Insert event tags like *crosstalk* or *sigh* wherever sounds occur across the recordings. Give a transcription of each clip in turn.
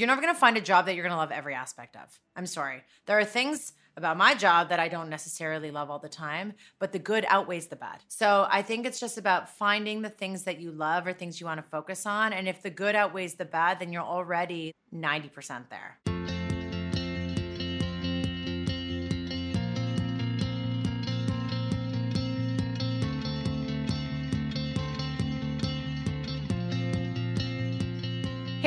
You're never going to find a job that you're going to love every aspect of. I'm sorry. There are things about my job that I don't necessarily love all the time, but the good outweighs the bad. So I think it's just about finding the things that you love or things you want to focus on. And if the good outweighs the bad, then you're already 90% there.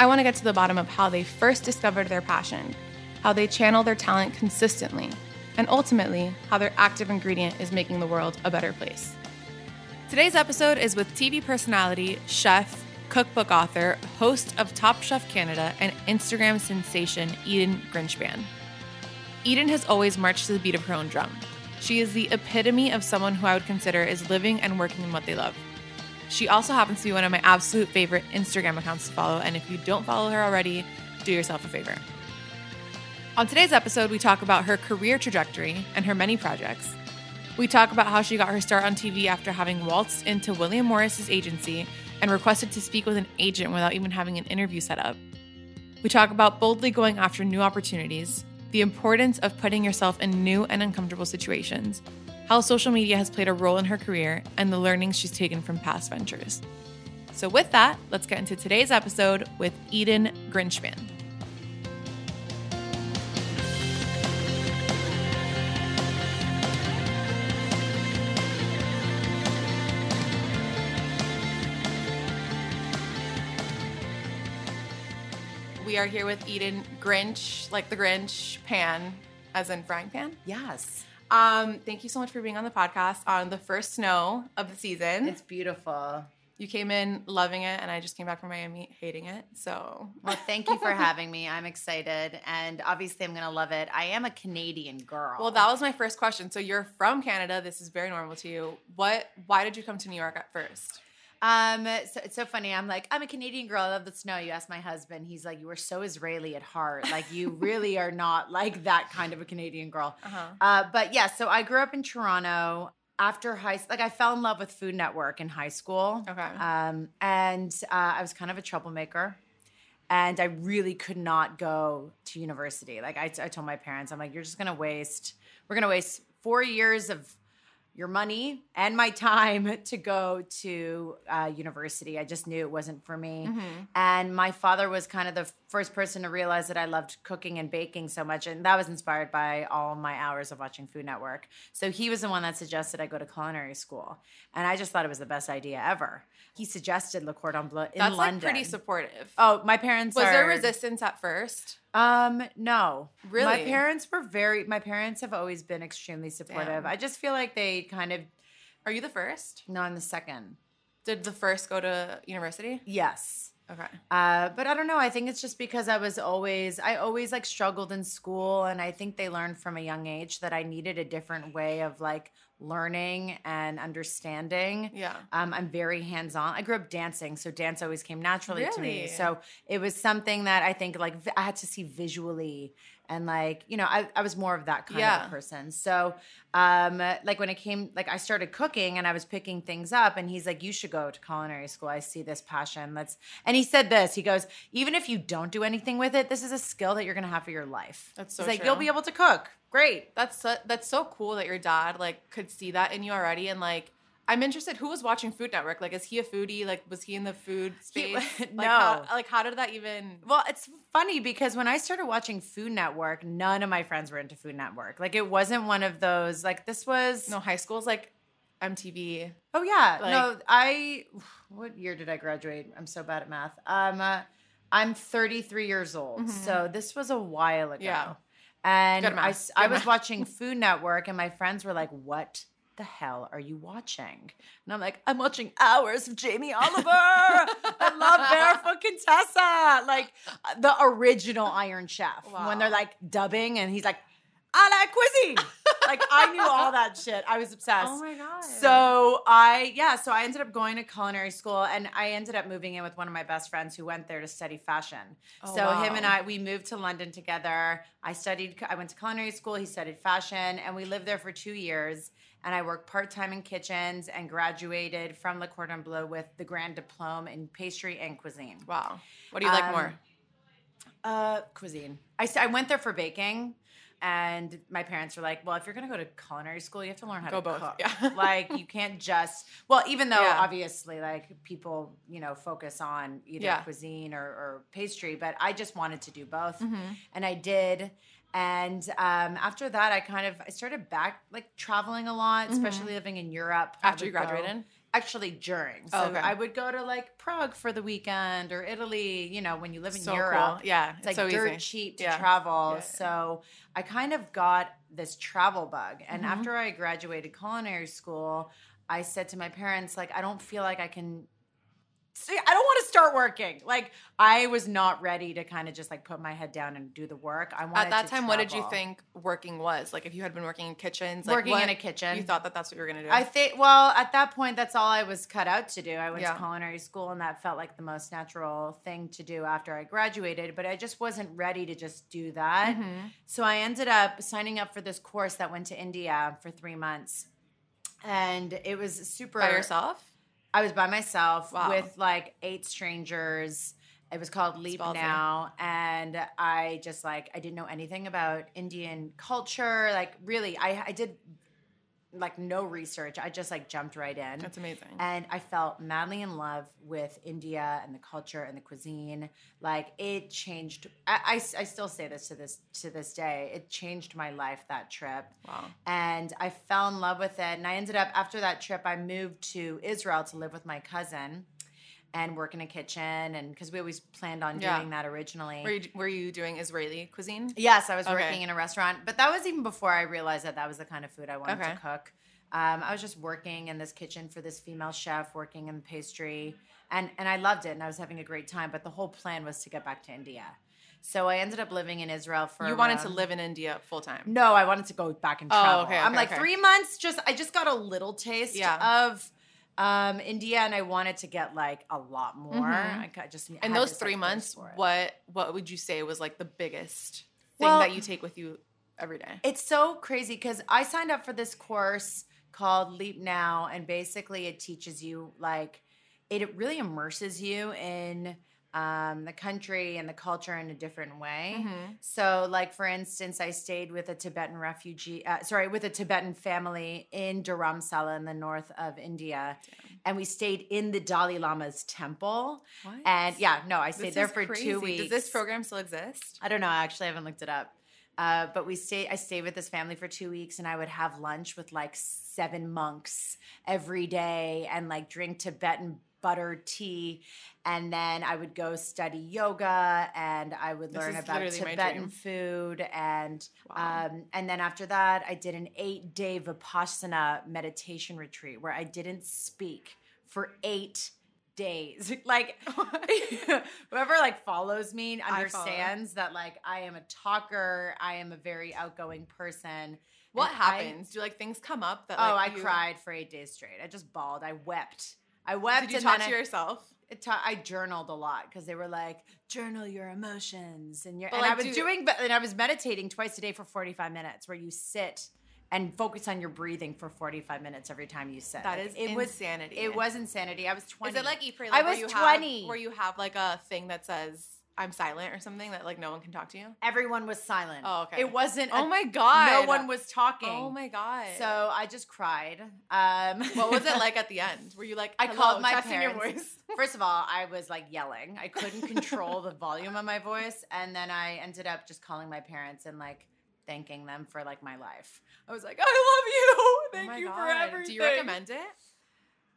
I want to get to the bottom of how they first discovered their passion, how they channel their talent consistently, and ultimately, how their active ingredient is making the world a better place. Today's episode is with TV personality, chef, cookbook author, host of Top Chef Canada, and Instagram sensation Eden Grinshpan. Eden has always marched to the beat of her own drum. She is the epitome of someone who I would consider is living and working in what they love. She also happens to be one of my absolute favorite Instagram accounts to follow, and if you don't follow her already, do yourself a favor. On today's episode, we talk about her career trajectory and her many projects. We talk about how she got her start on TV after having waltzed into William Morris's agency and requested to speak with an agent without even having an interview set up. We talk about boldly going after new opportunities, the importance of putting yourself in new and uncomfortable situations, how social media has played a role in her career, and the learnings she's taken from past ventures. So, with that, let's get into today's episode with Eden Grinshpan. We are here with Eden Grinch, like the Grinch, pan, as in frying pan. Yes. Um, thank you so much for being on the podcast on the first snow of the season. It's beautiful. You came in loving it, and I just came back from Miami hating it. So, well, thank you for having me. I'm excited, and obviously, I'm gonna love it. I am a Canadian girl. Well, that was my first question. So, you're from Canada. This is very normal to you. What? Why did you come to New York at first? Um, so it's so funny. I'm like, I'm a Canadian girl. I love the snow. You ask my husband, he's like, you are so Israeli at heart. Like, you really are not like that kind of a Canadian girl. Uh-huh. Uh, but yeah, so I grew up in Toronto. After high, like I fell in love with Food Network in high school. Okay. Um, and uh, I was kind of a troublemaker and I really could not go to university. Like I, I told my parents, I'm like, you're just gonna waste. We're gonna waste four years of your money and my time *laughs* to go to uh, university. I just knew it wasn't for me. Mm-hmm. And my father was kind of the first person to realize that I loved cooking and baking so much. And that was inspired by all my hours of watching Food Network. So he was the one that suggested I go to culinary school. And I just thought it was the best idea ever. He suggested Le Cordon Bleu in That's London. That's like pretty supportive. Oh, my parents Was are, there resistance at first? Um, no. Really? My parents were very my parents have always been extremely supportive. Damn. I just feel like they kind of Are you the first? no, I'm the second. Did the first go to university? Yes. Okay. Uh, but I don't know. I think it's just because I was always, I always like struggled in school. And I think they learned from a young age that I needed a different way of like learning and understanding. Yeah. Um, I'm very hands on. I grew up dancing. So dance always came naturally to me. So it was something that I think like I had to see visually. And like, you know, I, I was more of that kind of Yeah. a person. So um like when it came like I started cooking and I was picking things up and he's like you should go to culinary school I see this passion let's and he said this he goes even if you don't do anything with it this is a skill that you're to have for your life That's so he's like true. you'll be able to cook great That's so, that's so cool that your dad like could see that in you already and like I'm interested who was watching Food Network like is he a foodie like was he in the food He- space *laughs* like no. how, like how did that even well it's funny because when I started watching Food Network none of my friends were into Food Network like it wasn't one of those like this was no high school's like MTV Oh yeah, Like- no, I. What year did I graduate? I'm so bad at math. Um, uh, I'm 33 years old, so this was a while ago. Mm-hmm. Yeah. and. I, I was watching *laughs* Food Network, and my friends were like, "What the hell are you watching? And I'm like, I'm watching hours of Jamie Oliver. I love Barefoot *laughs* Contessa. Like the original Iron Chef. When they're like dubbing and he's like, I like cuisine. like I knew all that shit. I was obsessed. Oh my god. So I yeah, so I ended up going to culinary school and I ended up moving in with one of my best friends who went there to study fashion. Oh, so him and. I we moved to London together. I studied I went to culinary school, he studied fashion and we lived there for 2 years and I worked part-time in kitchens and graduated from Le Cordon Bleu with the grand diploma in pastry and cuisine. wow. What do you like Um, more? Uh, cuisine. I went there for baking, and my parents were like, "Well, if you're gonna go to culinary school, you have to learn how Go to both, cook. yeah. *laughs* like you can't just well, even though Yeah. obviously like people you know focus on either Yeah. cuisine or, or pastry, but I just wanted to do both, Mhm. and I did. And um, after that, I kind of I started back like traveling a lot, especially living in Europe. Mm-hmm. After you would go- graduated? Actually, during. So Oh, okay. I would go to like Prague for the weekend or Italy. You know, when you live in So Europe, cool. Yeah. it's like so dirt easy. cheap to Yeah. travel. Yeah. So I kind of got this travel bug. And Mhm. after I graduated culinary school, I said to my parents, like, I don't feel like I can. See, I don't want to start working. Like, I was not ready to kind of just like put my head down and do the work. I wanted At that time, what did you think working was? Like, if you had been working in kitchens, like, Working in a kitchen. you thought that that's what you were gonna do. I think, well, at that point, that's all I was cut out to do. I went Yeah. to culinary school, and that felt like the most natural thing to do after I graduated. But I just wasn't ready to just do that. Mhm. So I ended up signing up for this course that went to India for three months. And it was super. by yourself. I was by myself Wow. with like eight strangers. It was called Leap. Now. And I just like, I didn't know anything about Indian culture. Like, really, I, I did like no research. I just like jumped right in. That's amazing. And I felt madly in love with India and the culture and the cuisine. Like it changed. I, I, I still say this to this to this day. It changed my life that trip, wow. and I fell in love with it. And I ended up after that trip, I moved to Israel to live with my cousin and work in a kitchen. And because we always planned on Yeah. doing that originally. Were you were you doing Israeli cuisine? Yes, I was Okay. working in a restaurant, but that was even before I realized that that was the kind of food I wanted Okay. to cook. Um, I was just working in this kitchen for this female chef, working in pastry, and and I loved it, and I was having a great time. But the whole plan was to get back to India, so I ended up living in Israel for. You wanted to live in India full time. No, I wanted to go back and Oh, travel. okay, I'm like okay. three months. Just I just got a little taste Yeah. of um, India, and I wanted to get like a lot more. Mhm. I just In had those three months, thirst for it. what what would you say was like the biggest thing Well- that you take with you every day? It's so crazy because I signed up for this course called Leap Now, and basically it teaches you like it really immerses you in um, the country and the culture in a different way. Mhm. So, like for instance, I stayed with a Tibetan refugee, uh, sorry, with a Tibetan family in Dharamsala in the north of India, and we stayed in the Dalai Lama's temple. What? And yeah, no, I stayed This there for crazy. two weeks. Does this program still exist? I don't know. I actually, I haven't looked it up. Uh, but we stayed. I stayed with this family for two weeks, and I would have lunch with like seven monks every day, and like drink Tibetan butter tea, and then I would go study yoga, and I would learn about Tibetan food, and Wow. um, and then after that, I did an eight day vipassana meditation retreat where I didn't speak for eight days. *laughs* Like *laughs* *laughs* whoever like follows me understands that like I am a talker. I am a very outgoing person. What and I- happens? Do like things come up that oh, like I you- cried for eight days straight. I just bawled. I wept. I wept. Did you talk to I- yourself? it ta- I journaled a lot because they were like, journal your emotions, and your But, and I was do- doing, but and I was meditating twice a day for forty five minutes, where you sit and focus on your breathing for forty five minutes every time you sit. That Like, is it was insanity. it was insanity. I was twenty. Is it like Eat Pray I Love where was you have- 20. where you have like a thing that says I'm silent or something that like no one can talk to you? everyone was silent. Oh, okay. It wasn't. Oh a- my god. No one was talking. Oh my god. So I just cried. Um, what was it like *laughs* at the end? Were you like I called my testing your parents. voice? *laughs* First of all, I was like yelling. I couldn't control the volume of my voice, and then I ended up just calling my parents and like thanking them for like my life. I was like, "I love you. Oh *laughs* Thank my you for everything." Do you recommend it?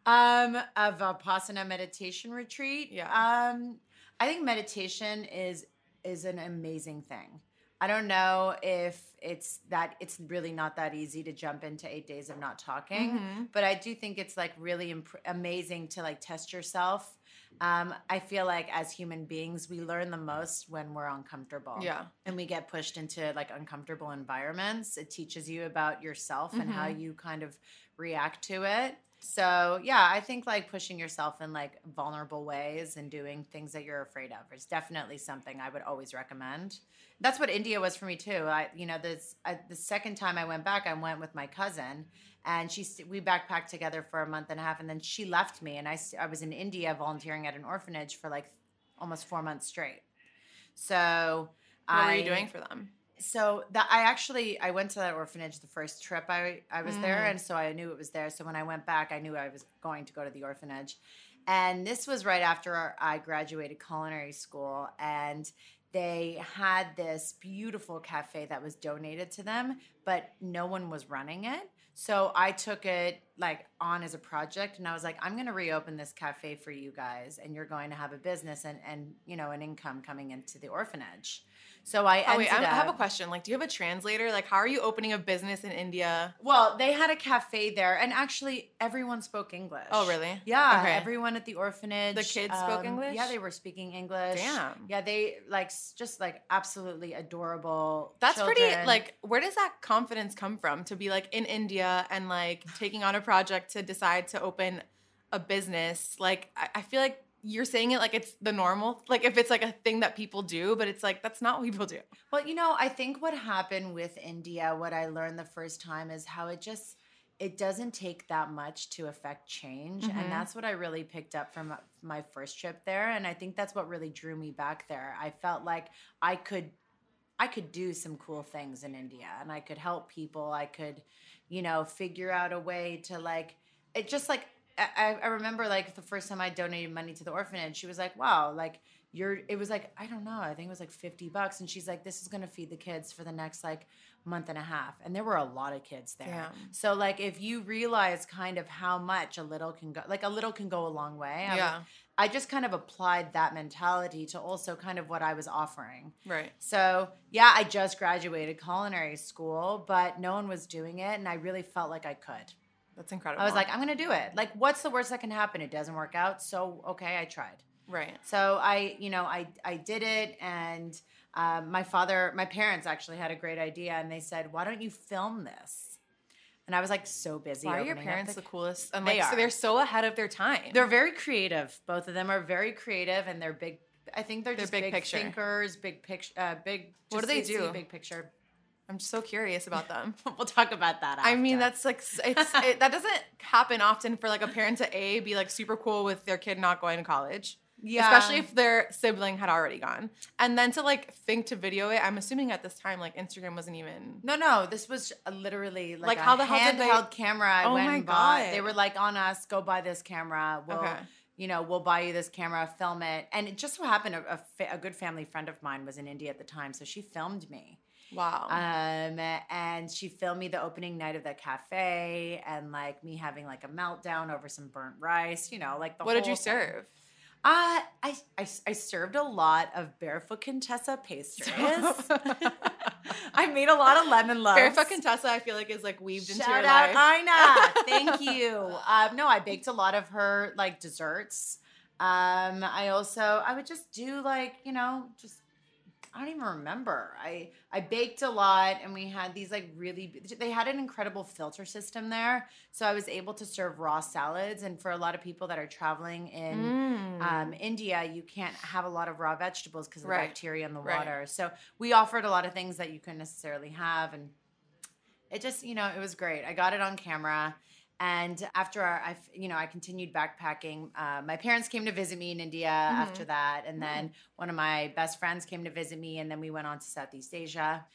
Um, a vipassana meditation retreat. Yeah. Um, I think meditation is is an amazing thing. I don't know if it's that it's really not that easy to jump into eight days of not talking, Mhm. but I do think it's like really imp- amazing to like test yourself. Um, I feel like as human beings, we learn the most when we're uncomfortable. Yeah. And we get pushed into like uncomfortable environments. It teaches you about yourself and how you kind of react to it. So, yeah, I think like pushing yourself in like vulnerable ways and doing things that you're afraid of is definitely something I would always recommend. That's what India was for me too. I, you know, this I, the second time I went back, I went with my cousin, and she we backpacked together for a month and a half, and then she left me, and I I was in India volunteering at an orphanage for like almost four months straight. So, What were you doing for them? So that I actually I went to that orphanage the first trip I I was there, Mm. and so I knew it was there. So when I went back, I knew I was going to go to the orphanage, and this was right after I graduated culinary school, and they had this beautiful cafe that was donated to them, but no one was running it. So I took it like on as a project and I was like, I'm gonna reopen this cafe for you guys and you're going to have a business and and you know an income coming into the orphanage. So I Oh wait, I, have a question. Like, do you have a translator? Like, how are you opening a business in India? Well, they had a cafe there, and actually, everyone spoke English. Oh, really? Yeah, Okay. everyone at the orphanage. The kids spoke um, English? Yeah, they were speaking English. Damn. Yeah, they like just like absolutely adorable. That's pretty. Like, where does that confidence come from to be like in India and like taking on a project to decide to open a business? Like, I, I feel like you're saying it like it's the normal. Like, if it's like a thing that people do, but it's like that's not what people do. Well, you know, I think what happened with India, what I learned the first time is how it just it doesn't take that much to affect change, Mhm. and that's what I really picked up from my first trip there, and I think that's what really drew me back there. I felt like I could I could do some cool things in India and I could help people. I could, you know, figure out a way to like it just like I, I remember like the first time I donated money to the orphanage, she was like, Wow, like you're it was like, I don't know, I think it was like 50 bucks. And she's like, This is gonna feed the kids for the next like month and a half. And there were a lot of kids there. Damn. So like if you realize kind of how much a little can go like a little can go a long way. I, yeah. I just kind of applied that mentality to also kind of what I was offering. Right. So, yeah, I just graduated culinary school, but no one was doing it. And I really felt like I could. That's incredible. I was like, I'm going to do it. Like, what's the worst that can happen? It doesn't work out. So, okay, I tried. right. So, I, you know, I, I did it. And um, my father, my parents actually had a great idea. And they said, why don't you film this? And I was like, so busy. Why are your parents the- the coolest? And They like, so they're so ahead of their time. They're very creative. Both of them are very creative, and they're big. I think they're They're just big big, picture. thinkers, big picture, uh, big. What do they do? Big picture. I'm so curious about them. *laughs* We'll talk about that. I mean, that's like it's it, that doesn't happen often for like a parent to a be like super cool with their kid not going to college, yeah. especially if their sibling had already gone, and then to like think to video it. I'm assuming at this time like Instagram wasn't even. no, no. This was uh, literally like, Like, a how the hell did they- handheld camera. I Oh went my and bought. God. They were like on us. Go buy this camera. We'll, Okay. you know, we'll buy you this camera. Film it. And it just so happened a, a, fa- a good family friend of mine was in India at the time, so she filmed me. Wow. Um, and she filmed me the opening night of the cafe and like me having like a meltdown over some burnt rice, you know, like the what did you thing. serve? Uh, I, I, I served a lot of Barefoot Contessa pastries. *laughs* I made a lot of lemon loaves. Barefoot Contessa, I feel like is like weaved into Shout your out life. Ina. *laughs* Thank you. Um, no, I baked a lot of her like desserts. Um, I also I would just do like, you know, just I don't even remember. I I baked a lot and we had these like really they had an incredible filter system there. So I was able to serve raw salads and for a lot of people that are traveling in Mm. um, India, you can't have a lot of raw vegetables because of Right. the bacteria in the Right. water. So we offered a lot of things that you couldn't necessarily have, and it just, you know, it was great. I got it on camera, and after our, I, you know, I continued backpacking. Uh, my parents came to visit me in India Mm-hmm. after that, and then one of my best friends came to visit me, and then we went on to Southeast Asia.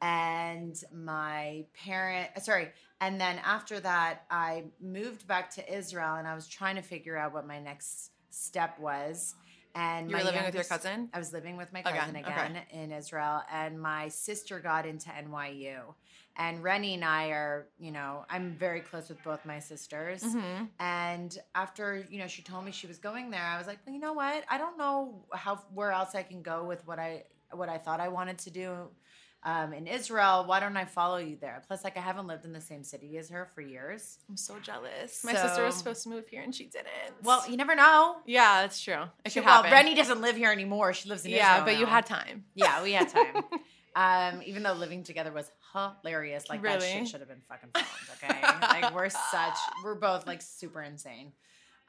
And my parent, uh, sorry, and then after that, I moved back to Israel, and I was trying to figure out what my next step was. And you were living with your cousin. I was living with my Again, cousin okay. again, in Israel, and my sister got into NYU. And Rennie and I are, you know, I'm very close with both my sisters. Mhm. And after, you know, she told me she was going there, I was like, well, you know what? I don't know how where else I can go with what I what I thought I wanted to do. Um, in Israel. Why don't I follow you there? Plus, like, I haven't lived in the same city as her for years. I'm so jealous. My sister was supposed to move here and she didn't. Well, you never know. yeah, that's true. It She, could well, happen. Rennie doesn't live here anymore. She lives in yeah, Israel. Yeah, but you had time. Yeah, we had time. *laughs* um, even though living together was hilarious, like that shit should have been fucking filmed. Okay, like we're such, we're both like super insane.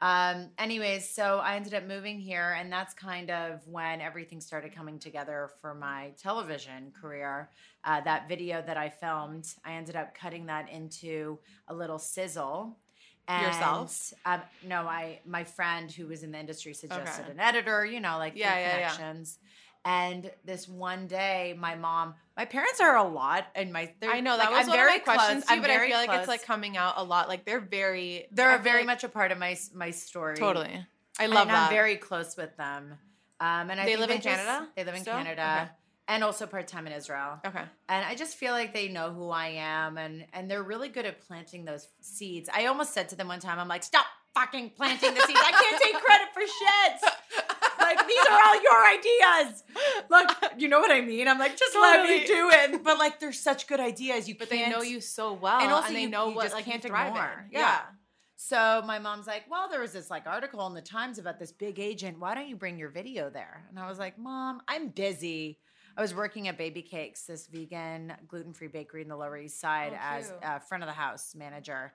Um, anyways, so I ended up moving here, and that's kind of when everything started coming together for my television career. Uh, that video that I filmed, I ended up cutting that into a little sizzle. And, Yourself? Um, no, I my friend who was in the industry suggested Okay. an editor. You know, like Yeah, yeah, yeah. And this one day, my mom, my parents are a lot, and my I know that like, was I'm one very of my questions close. too, but I feel like it's like coming out a lot. Like they're very, they're I very like- much a part of my my story. totally. I And love that. I'm very close with them. Um, and I They live in just- Canada They live in still? Canada, Okay. and also part time in Israel. okay. And I just feel like they know who I am, and and they're really good at planting those seeds. I almost said to them one time, I'm like, stop fucking planting the seeds. I can't take credit for shit. *laughs* Like these are all your ideas. Look, you know what I mean. I'm like, just let me do it. But like, they're such good ideas. You But they know you so well, And also they you- know you what just like can't you thrive in. ignore. Yeah. Yeah. So my mom's like, well, there was this like article in the Times about this big agent. Why don't you bring your video there? And I was like, Mom, I'm busy. I was working at Baby Cakes, this vegan gluten free bakery in the Lower East Side, Oh, as cute. uh, front of the house manager.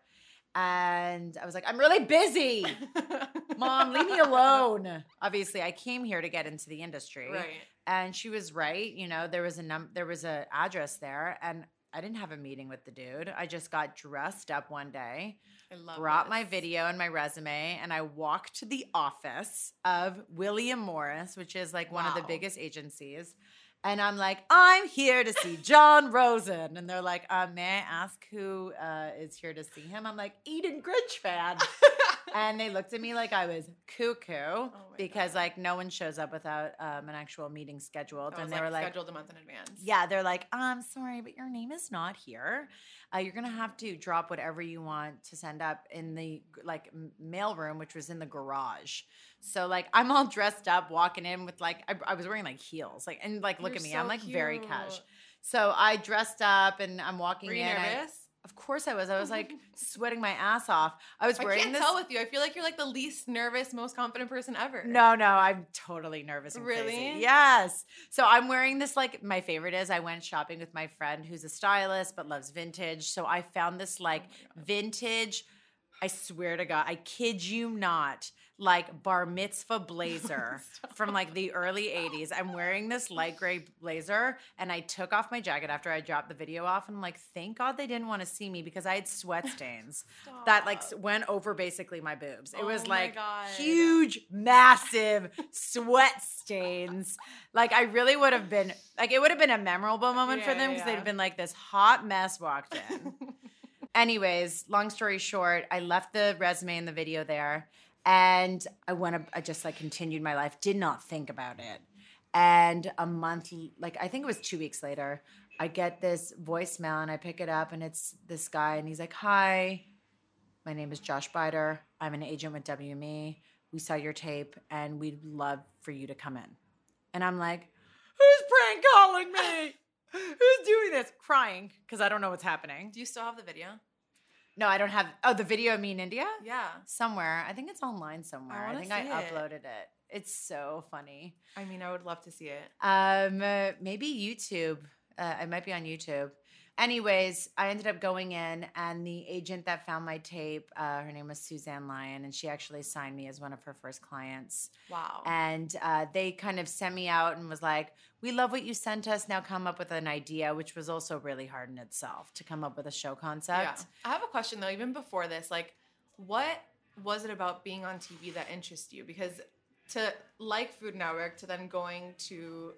And I was like, I'm really busy. *laughs* Mom, leave me alone. Obviously, I came here to get into the industry right. and she was right you know there was a num there was a address there and i didn't have a meeting with the dude i just got dressed up one day I brought my video and my resume and i walked to the office of william morris which is like one of the biggest agencies and i'm like i'm here to see john rosen. And they're like uh, may i ask who uh, is here to see him? I'm like eden grinshpan *laughs* and they looked at me like I was cuckoo Oh because God. like no one shows up without um, an actual meeting scheduled, That and they were like, scheduled a month in advance. "Yeah," they're like, "I'm sorry, but your name is not here. Uh, you're gonna have to drop whatever you want to send up in the like mail room, which was in the garage." So like I'm all dressed up, walking in with like I, I was wearing like heels, like and like look You're at me, so I'm like very cute. cash. So I dressed up and I'm walking Were you in. I- nervous? Of course I was. I was like *laughs* sweating my ass off. I was wearing I can't this. tell with you. I feel like you're like the least nervous, most confident person ever. No, no, I'm totally nervous Really? crazy. Yes. So I'm wearing this like my favorite is I went shopping with my friend who's a stylist but loves vintage. So I found this oh like vintage I swear to God, I kid you not, like bar mitzvah blazer *laughs* from like the early 80s. I'm wearing this light gray blazer and I took off my jacket after I dropped the video off. And I'm like, thank God they didn't want to see me because I had sweat *laughs* stains that like went over basically my boobs. It was Oh my like God. huge, massive sweat stains. Like I really would have been like it would have been a memorable moment for Yeah, them yeah, because they'd yeah. have been like this hot mess walked in. *laughs* Anyways, long story short, I left the resume and the video there and I went, I just like continued my life, did not think about it. And a month, like I think it was two weeks later, I get this voicemail and I pick it up and it's this guy and he's like, Hi, my name is Josh Bider. I'm an agent with WME. We saw your tape and we'd love for you to come in. And I'm like, Who's prank calling me? *laughs* Who's doing this? Crying because I don't know what's happening. Do you still have the video? No, I don't have. Oh, the video of me in India? Yeah. Somewhere. I think it's online somewhere. I, wanna think I it. uploaded it. It's so funny. I mean, I would love to see it. Um, uh, maybe YouTube. Uh, I might be on YouTube. Anyways, I ended up going in, and the agent that found my tape, uh, her name was Suzanne Lyon, and she actually signed me as one of her first clients. Wow. And uh, they kind of sent me out and was like, "We love what you sent us. Now come up with an idea," which was also really hard in itself to come up with a show concept. Yeah. I have a question though, even before this. Like, what was it about being on TV that interests you? Because to like Food Network, to then going to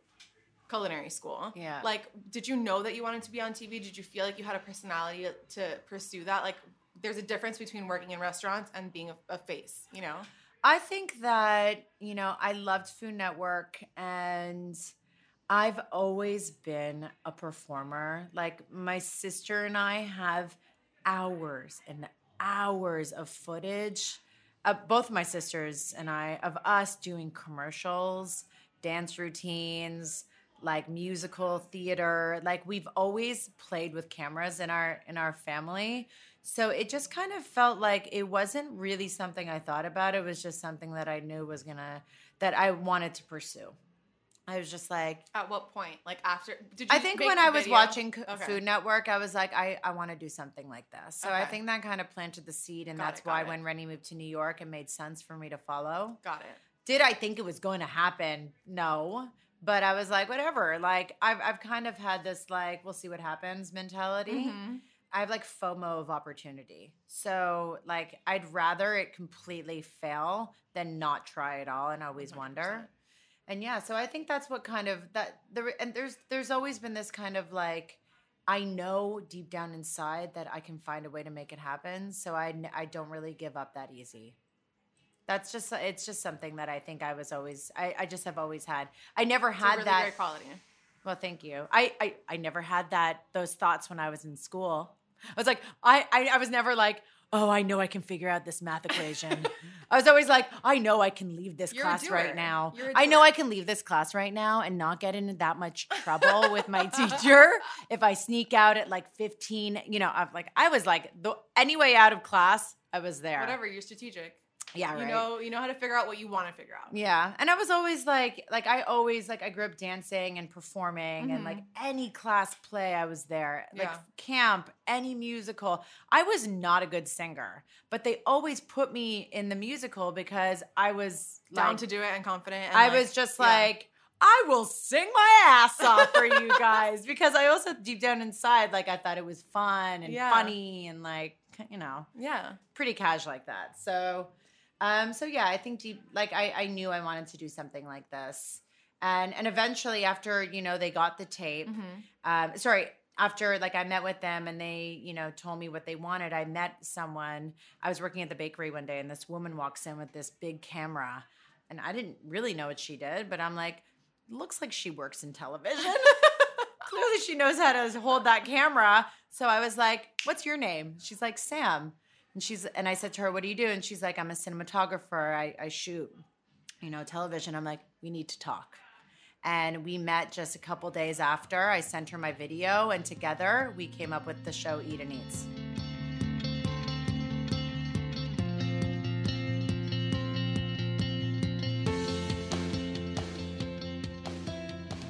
culinary school. Yeah. Like, did you know that you wanted to be on TV? Did you feel like you had a personality to pursue that? Like, there's a difference between working in restaurants and being a, a face, you know? I think that, you know, I loved Food Network and I've always been a performer. Like my sister and I have hours and hours of footage. Uh, both my sisters and I of us doing commercials, dance routines, like musical theater. Like we've always played with cameras in our in our family. So it just kind of felt like it wasn't really something I thought about. It was just something that I knew was gonna that I wanted to pursue. I was just like, At what point? Like after? Did you I think when I was video? watching Okay. Food Network, I was like, I, I want to do something like this. So I think that kind of planted the seed, and Got that's it, why it. when Rennie moved to New York, it made sense for me to follow. Got it. Did I think it was going to happen? No. But I was like, whatever. Like I've I've kind of had this like, we'll see what happens mentality. Mhm. I have like FOMO of opportunity. So like I'd rather it completely fail than not try at all and always wonder. 100%. And yeah, so I think that's what kind of that there and there's there's always been this kind of like I know deep down inside that I can find a way to make it happen. So I I don't really give up that easy. That's just it's just something that I think I was always I, I just have always had. I never had really that quality. well, thank you. I, I I never had that those thoughts when I was in school. I was like, I, I I was never like, oh, I know I can figure out this math equation. *laughs* I was always like, I know I can leave this You're class right now. I know. I can leave this class right now and not get into that much trouble with my *laughs* teacher if I sneak out at like 15. You know, I'm like I was like the any way out of class, I was there. Whatever. You're strategic. Yeah, You right. know. You know how to figure out what you want to figure out. Yeah. And I was always like, like I always like I grew up dancing and performing and like mm-hmm. any class play I was there. Like Yeah. camp, any musical. I was not a good singer, but they always put me in the musical because I was Down like, to do it and confident. And I like- was just yeah. like I will sing my ass off for you *laughs* guys because I also deep down inside like I thought it was fun and Yeah. funny and like you know yeah. pretty cash like that. So, um, so yeah, I think deep, like I, I knew I wanted to do something like this, and and eventually after you know they got the tape, Mhm. um, sorry, after like I met with them and they you know told me what they wanted, I met someone. I was working at the bakery one day, and this woman walks in with this big camera, and I didn't really know what she did, but I'm like, looks like she works in television. *laughs* Clearly, she knows how to hold that camera. So I was like, "What's your name?" She's like, "Sam." And she's and I said to her, "What do you do?" And she's like, "I'm a cinematographer. I, I shoot, you know, television." I'm like, "We need to talk." And we met just a couple days after. I sent her my video, and together we came up with the show Eden Eats.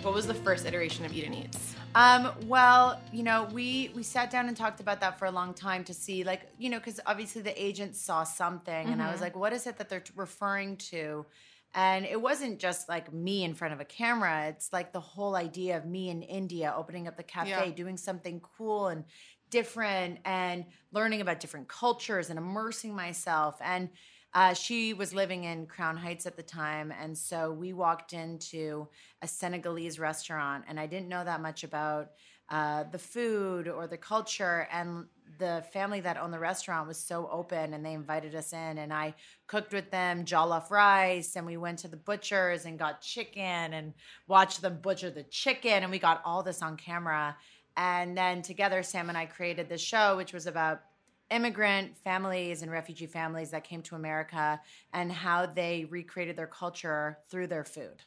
What was the first iteration of Eden Eats? Um, well, you know, we we sat down and talked about that for a long time to see, like, you know, because obviously the agent saw something, and I was Mhm. like, what is it that they're referring to? And it wasn't just like me in front of a camera. It's like the whole idea of me in India opening up the cafe, Yeah. doing something cool and different, and learning about different cultures and immersing myself. And uh, she was living in Crown Heights at the time. And so we walked into a Senegalese restaurant, and I didn't know that much about uh, the food or the culture. And the family that owned the restaurant was so open, and they invited us in. And I cooked with them jollof rice, and we went to the butchers and got chicken and watched them butcher the chicken. And we got all this on camera. And then together, Sam and I created this show, which was about immigrant families and refugee families that came to America and how they recreated their culture through their food.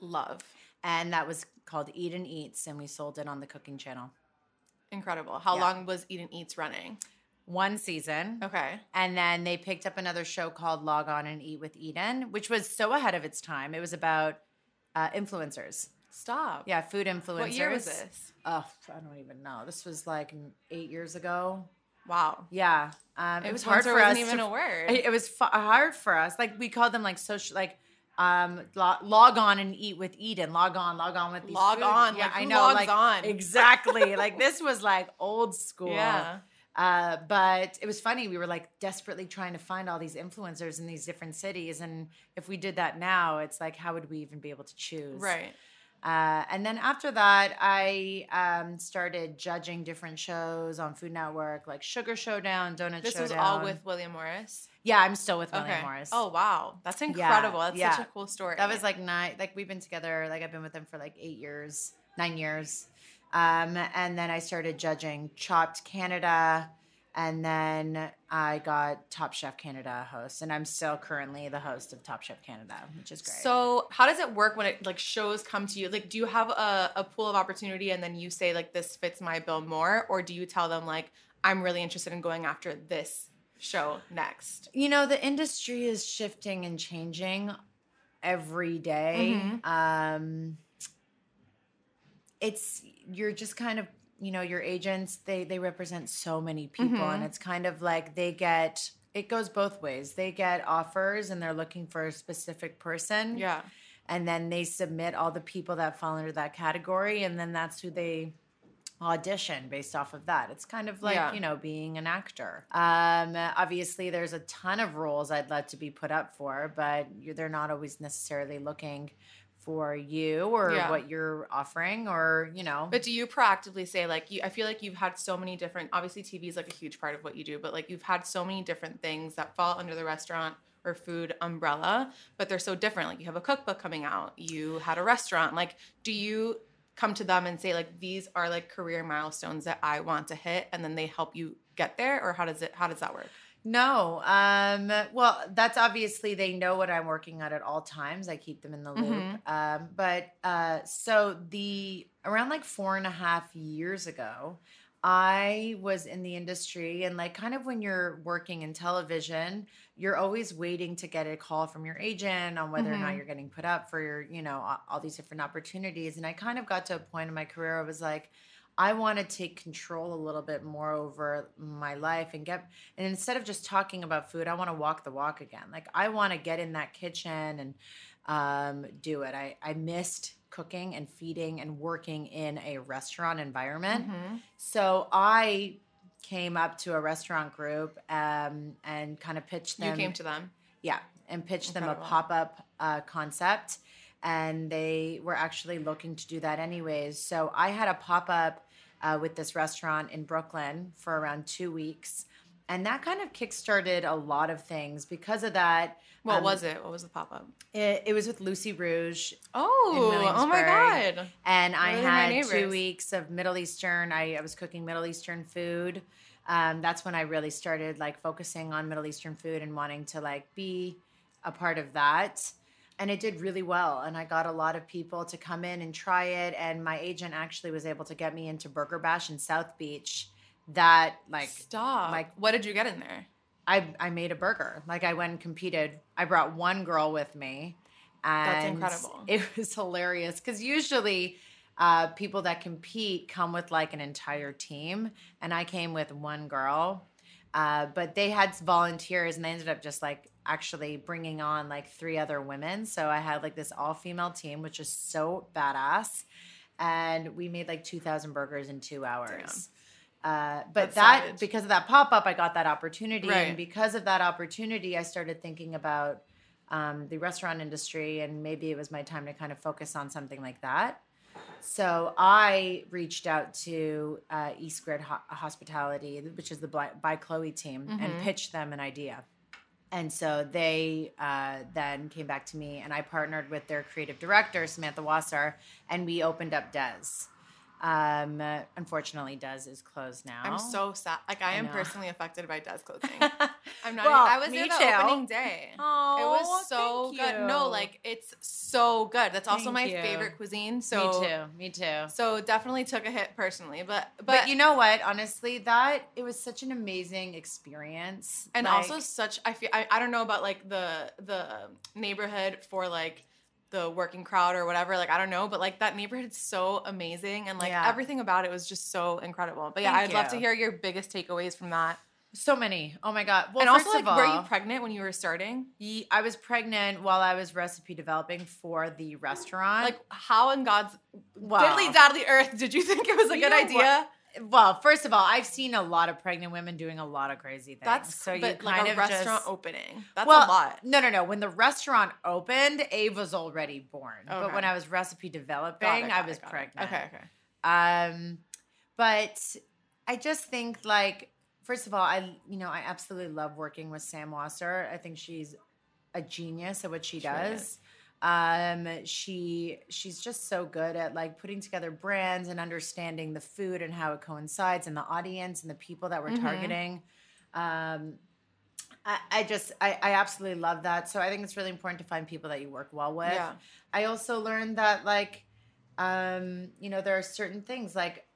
Love. And that was called Eden Eats, and we sold it on the cooking channel. Incredible. How Yeah. long was Eden Eats running? One season. Okay. And then they picked up another show called Log On and Eat with Eden, which was so ahead of its time. It was about uh, influencers. Stop. Yeah, food influencers. What year was this? Oh, I don't even know. This was like eight years ago. Wow. Yeah. Um, it was hard for us. wasn't even to a word. It it was fu- hard for us. Like we called them like social, like um, lo- log on and eat with Eden. Log on, log on with these Log food. on, Yeah, like, I know. logs like on? *laughs* exactly. like this was like old school. Yeah. Uh, but it was funny. We were like desperately trying to find all these influencers in these different cities, and if we did that now, it's like how would we even be able to choose? Right. Uh, and then after that, I um, started judging different shows on Food Network, like Sugar Showdown, Donut This Showdown. This was all with William Morris. Yeah, I'm still with William okay. Morris. Oh wow, that's incredible. That's yeah. such a cool story. that was like nine. Like we've been together. Like I've been with him for like eight years, nine years. Um, and then I started judging Chopped Canada, And then I got Top Chef Canada host, and I'm still currently the host of Top Chef Canada, which is great. So, how does it work when it like shows come to you? Like, do you have a, a pool of opportunity and then you say like this fits my bill more, or do you tell them like I'm really interested in going after this show next? You know, the industry is shifting and changing every day. Mhm. Um, it's you're just kind of you know your agents they they represent so many people Mhm. and it's kind of like they get it goes both ways they get offers and they're looking for a specific person Yeah. and then they submit all the people that fall under that category and then that's who they audition based off of that it's kind of like Yeah. you know being an actor um obviously there's a ton of roles i'd love to be put up for but you're, they're not always necessarily looking for you or Yeah. what you're offering or you know But do you proactively say like you? I feel like you've had so many different. Obviously, TV is like a huge part of what you do, but like you've had so many different things that fall under the restaurant or food umbrella, but they're so different. Like you have a cookbook coming out, you had a restaurant. Like, do you come to them and say like these are like career milestones that I want to hit, and then they help you get there, or how does it? How does that work? No. Um, well, that's obviously they know what I'm working on at all times. I keep them in the loop. Mhm. Um, but uh, so the around like four and a half years ago, I was in the industry and like kind of when you're working in television, you're always waiting to get a call from your agent on whether or not Mhm. you're getting put up for your, you know, all, these different opportunities. And I kind of got to a point in my career I was like, I want to take control a little bit more over my life and get and instead of just talking about food, I want to walk the walk again. Like I want to get in that kitchen and um, do it. I, I missed cooking and feeding and working in a restaurant environment. Mhm. So I came up to a restaurant group um, and kind of pitched them. You came to them. Yeah, and pitched them a pop up uh, concept. And they were actually looking to do that anyways. So I had a pop up uh, with this restaurant in Brooklyn for around two weeks. And that kind of kickstarted a lot of things. Because of that, What um, was it? What was the pop up? it, it was with Lucy Rouge. Oh, oh my god! And I had two weeks of Middle Eastern. I, I was cooking Middle Eastern food. Um, that's when I really started like focusing on Middle Eastern food and wanting to like be a part of that. And it did really well. And I got a lot of people to come in and try it. And my agent actually was able to get me into Burger Bash in South Beach. That like Stop. like- what did you get in there? I I made a burger. Like I went and competed. I brought one girl with me. And That's incredible. *laughs* It was hilarious because usually uh, people that compete come with like an entire team, and I came with one girl. Uh, but they had volunteers, and they ended up just like actually bringing on like three other women. So I had like this all female team, which is so badass. And we made like 2,000 burgers in two hours. Uh, but That's that savage. because of that pop up, I got that opportunity, Right. and because of that opportunity, I started thinking about um, the restaurant industry, and maybe it was my time to kind of focus on something like that. So I reached out to uh, ESquared Ho- Hospitality, which is the by, by Chloe team, and Mhm. pitched them an idea. And so they uh, then came back to me, and I partnered with their creative director, Samantha Wasser, and we opened up Dez. Um, unfortunately, Dez is closed now. I'm so sad. Like I I am know. personally affected by Dez closing. *laughs* I'm not. Well, even, I was there the too. opening day. Oh, it was so good. No, like it's so good. That's also Thank my you. favorite cuisine. So me too. Me too. So definitely took a hit personally, but but, But, you know what? Honestly, that it was such an amazing experience, and Like, also such I feel I, I don't know about like the the neighborhood for like the working crowd or whatever like I don't know but like that neighborhood's so amazing and like Yeah. everything about it was just so incredible but yeah Thank I'd love to hear your biggest takeaways from that so many. Oh my god! Well, and also like all, were you pregnant when you were starting Ye- I was pregnant while I was recipe developing for the restaurant. like how in God's Wow. diddly daddly earth did you think it was a You good idea well, first of all, I've seen a lot of pregnant women doing a lot of crazy things. that's so you but like kind a of restaurant just, opening that's well, a lot No, no, no. When the restaurant opened, Ave was already born. But when I was recipe developing, it, I was it, got it. pregnant. okay okay Um, but I just think like first of all, I you know I absolutely love working with Sam Wasser. I think she's a genius at what she She does. Um, she she's just so good at like putting together brands and understanding the food and how it coincides and the audience and the people that we're Mhm. targeting. Um, I, I just I, I absolutely love that. So I think it's really important to find people that you work well with. Yeah. I also learned that like um, you know, there are certain things like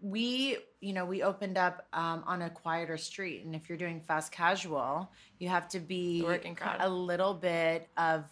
we you know we opened up um, on a quieter street and if you're doing fast casual you have to be The working crowd. a little bit of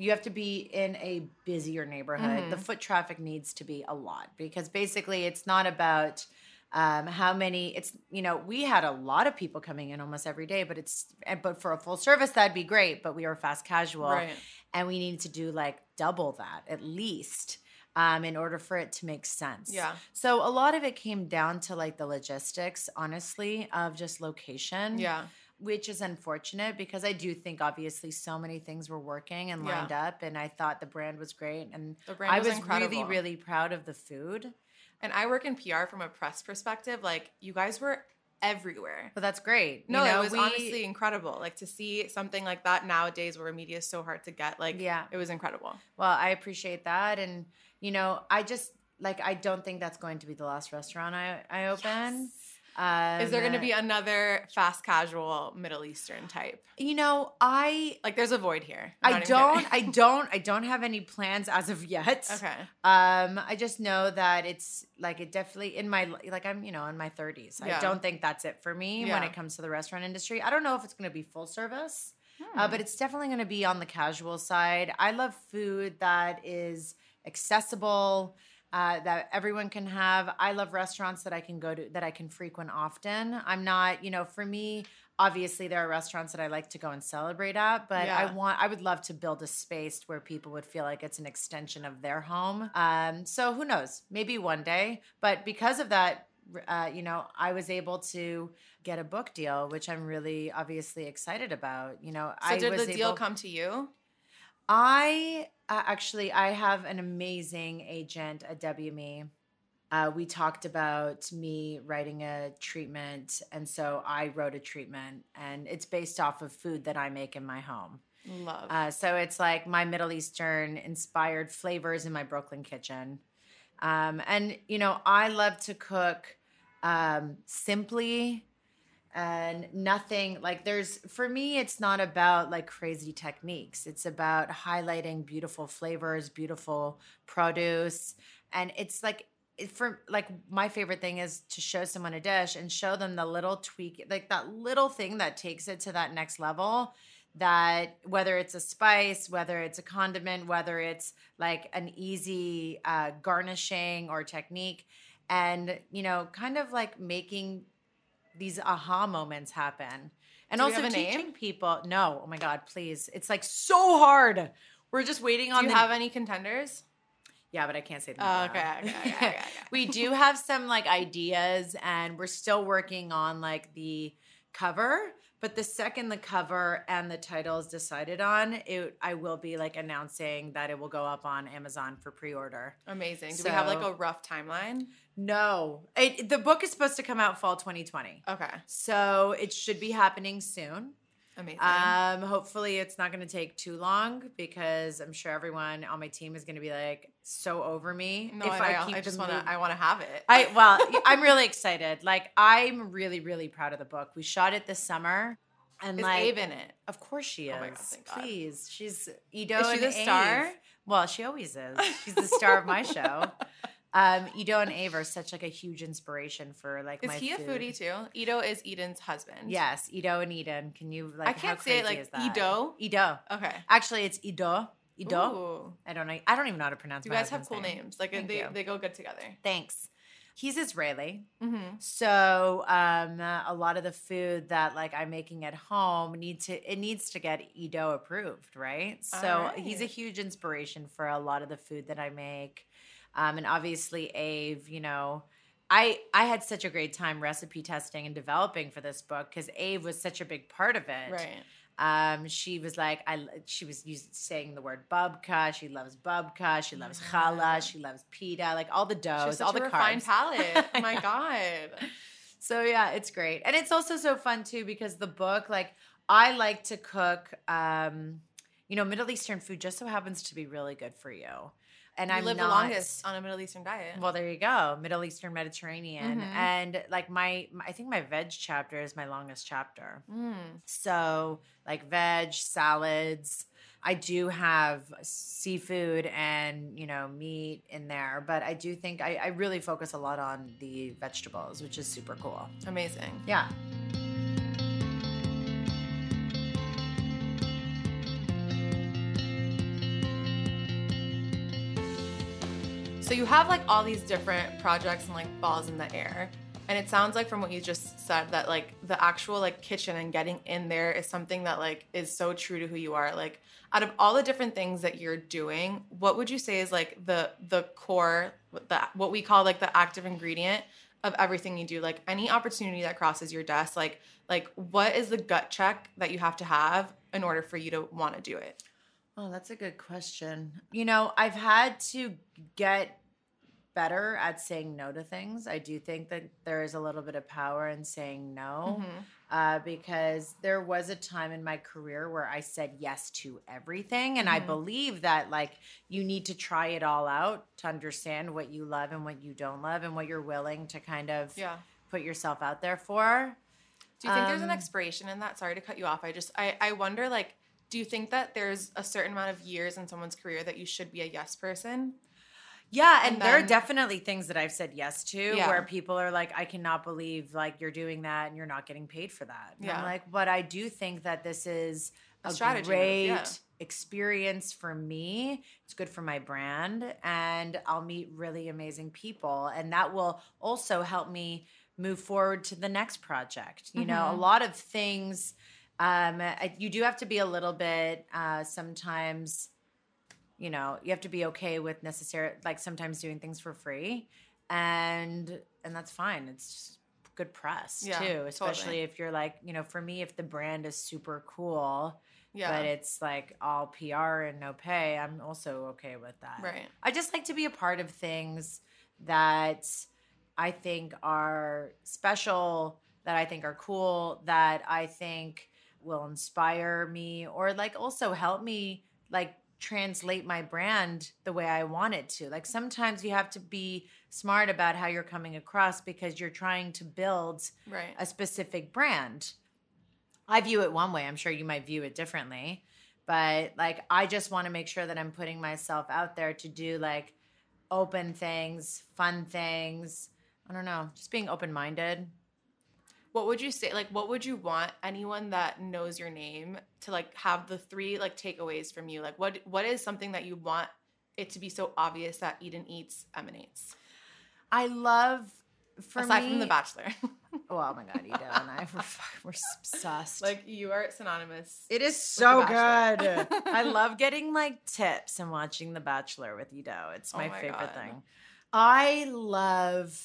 you have to be in a busier neighborhood Mhm. the foot traffic needs to be a lot because basically it's not about um, how many it's you know we had a lot of people coming in almost every day but it's but for a full service that'd be great but we are fast casual Right. and we need to do like double that at least um, in order for it to make sense. Yeah. So a lot of it came down to like the logistics, honestly, of just location. Yeah. Which is unfortunate because I do think obviously so many things were working and Yeah. lined up, and I thought the brand was great, and The brand I was was really, really proud of the food. And I work in PR from a press perspective. Like you guys were everywhere. But that's great. You No, know, it was we- honestly incredible. Like to see something like that nowadays where media is so hard to get. Like Yeah. it was incredible. Well, I appreciate that, and you know, I just like I don't think that's going to be the last restaurant I I open. Um, is there going to be another fast casual Middle Eastern type? You know, I Like there's a void here. I'm I don't. I *laughs* don't I don't have any plans as of yet. okay. Um I just know that it's like it definitely in my like I'm, you know, in my 30s. Yeah. I don't think that's it for me when it comes to the restaurant industry. I don't know if it's going to be full service. Uh, Hmm. but it's definitely going to be on the casual side. I love food that is accessible, uh, that everyone can have. I love restaurants that I can go to, that I can frequent often. I'm not, you know, for me, obviously there are restaurants that I like to go and celebrate at, but I want, I would love to build a space where people would feel like it's an extension of their home. Um, so who knows? Maybe one day. But because of that, uh, you know, I was able to get a book deal, which I'm really obviously excited about. You know, so I did the deal able- come to you? I uh, actually I have an amazing agent at WME. Uh, we talked about me writing a treatment, and so I wrote a treatment, and it's based off of food that I make in my home. Love. Uh, so it's like my Middle Eastern inspired flavors in my Brooklyn kitchen. Um, and, you know, I love to cook um, simply and nothing like there's, for me, it's not about like crazy techniques. It's about highlighting beautiful flavors, beautiful produce. And it's like, for like my favorite thing is to show someone a dish and show them the little tweak like that little thing that takes it to that next level that whether it's a spice, whether it's a condiment, whether it's like an easy uh, garnishing or technique, and you know, kind of like making these aha moments happen, and Do also have a name? teaching people. No, oh my god, please! It's like so hard. We're just waiting Do on you the. have any contenders? yeah, but I can't say them. Oh, okay, okay, okay, okay, okay. *laughs* we do have some like ideas, and we're still working on like the cover. But the second the cover and the title is decided on, it I will be like announcing that it will go up on Amazon for pre-order. Amazing. Do we have like a rough timeline? No, it, the book is supposed to come out fall 2020, Okay. so it should be happening soon. Amazing. Um, hopefully it's not going to take too long because I'm sure everyone on my team is going to be like so over me no, if I, I, I, keep just want to. I want to have it. I well, *laughs* I'm really excited. Like I'm really really proud of the book. We shot it this summer, and Is like Ave in it? of course she is. Oh my God, thank God. Please, she's Ido. Is she the star? Well, she always is. She's the star of my *laughs* show. Um, Ido and Ave are such like a huge inspiration for like Is my he a foodie too? Ido is Eden's husband. Yes, Ido and Eden. Can you like? I can't say it like? Ido. Ido. Okay. Actually, it's Ido. Ido. I don't know. I don't even know how to pronounce. It. You guys have cool name. names. Like Thank they, you. they go good together. Thanks. He's Israeli. Mm-hmm. So um, uh, a lot of the food that like I'm making at home need to it needs to get Ido approved, right? So All he's a huge inspiration for a lot of the food that I make, um, and obviously Ave. You know, I I had such a great time recipe testing and developing for this book because Ave was such a big part of it. Right. Um, she was like, I. She was used, saying the word babka. She loves babka. She loves Yeah. challah. She loves pita. Like all the doughs, all the refined carbs. palate. *laughs* My god. So yeah, it's great. And it's also so fun too because the book, like I like to cook um, you know, Middle Eastern food just so happens to be really good for you. And I live not, the longest on a Middle Eastern diet. Well, there you go, Middle Eastern Mediterranean, Mhm. and like my, my, I think my veg chapter is my longest chapter. Mm. So like veg salads. I do have seafood and you know meat in there, but I do think I, I really focus a lot on the vegetables, which is super cool. Amazing. Yeah. You have like all these different projects and like balls in the air. And it sounds like from what you just said that like the actual like kitchen and getting in there is something that like is so true to who you are. Like out of all the different things that you're doing, what would you say is like the the core the what we call like the active ingredient of everything you do? Like any opportunity that crosses your desk, like like what is the gut check that you have to have in order for you to want to do it? Oh, that's a good question. You know, I've had to get better at saying no to things. I do think that there is a little bit of power in saying no Mhm. uh, because there was a time in my career where I said yes to everything. And I Mhm. believe that, like, you need to try it all out to understand what you love and what you don't love and what you're willing to kind of Yeah. put yourself out there for. Do you think there's an Um, expiration in that? Sorry to cut you off. I just I I wonder like do you think that there's a certain amount of years in someone's career that you should be a yes person? Yeah, and, And there are definitely things that I've said yes to Yeah. where people are like, I cannot believe like you're doing that and you're not getting paid for that. And Yeah. I'm like, but I do think that this is A a, strategy great yeah. experience for me. It's good for my brand and I'll meet really amazing people. And that will also help me move forward to the next project. You know, a Mhm. lot of things um, I- you do have to be a little bit uh, sometimes you know you have to be okay with necessary like sometimes doing things for free and and that's fine it's good press Yeah, too especially totally. if you're like you know for me if the brand is super cool Yeah. but it's like all pr and no pay i'm also okay with that Right. i just like to be a part of things that i think are special that i think are cool that i think will inspire me or like also help me like translate my brand the way I want it to. Like sometimes you have to be smart about how you're coming across because you're trying to build right. a specific brand. I view it one way. I'm sure you might view it differently. But like I just want to make sure that I'm putting myself out there to do like open things, fun things. I don't know, just being open-minded. What would you say like what would you want anyone that knows your name to like have the three like takeaways from you? Like what what is something that you want it to be so obvious that Eden Eats emanates? I love for Aside me, from The Bachelor. *laughs* Oh my god, and I *laughs* we're, we're obsessed. like you are synonymous. it is so good. *laughs* I love getting like tips and watching The Bachelor with Ido. It's Oh my, my favorite God. thing. I love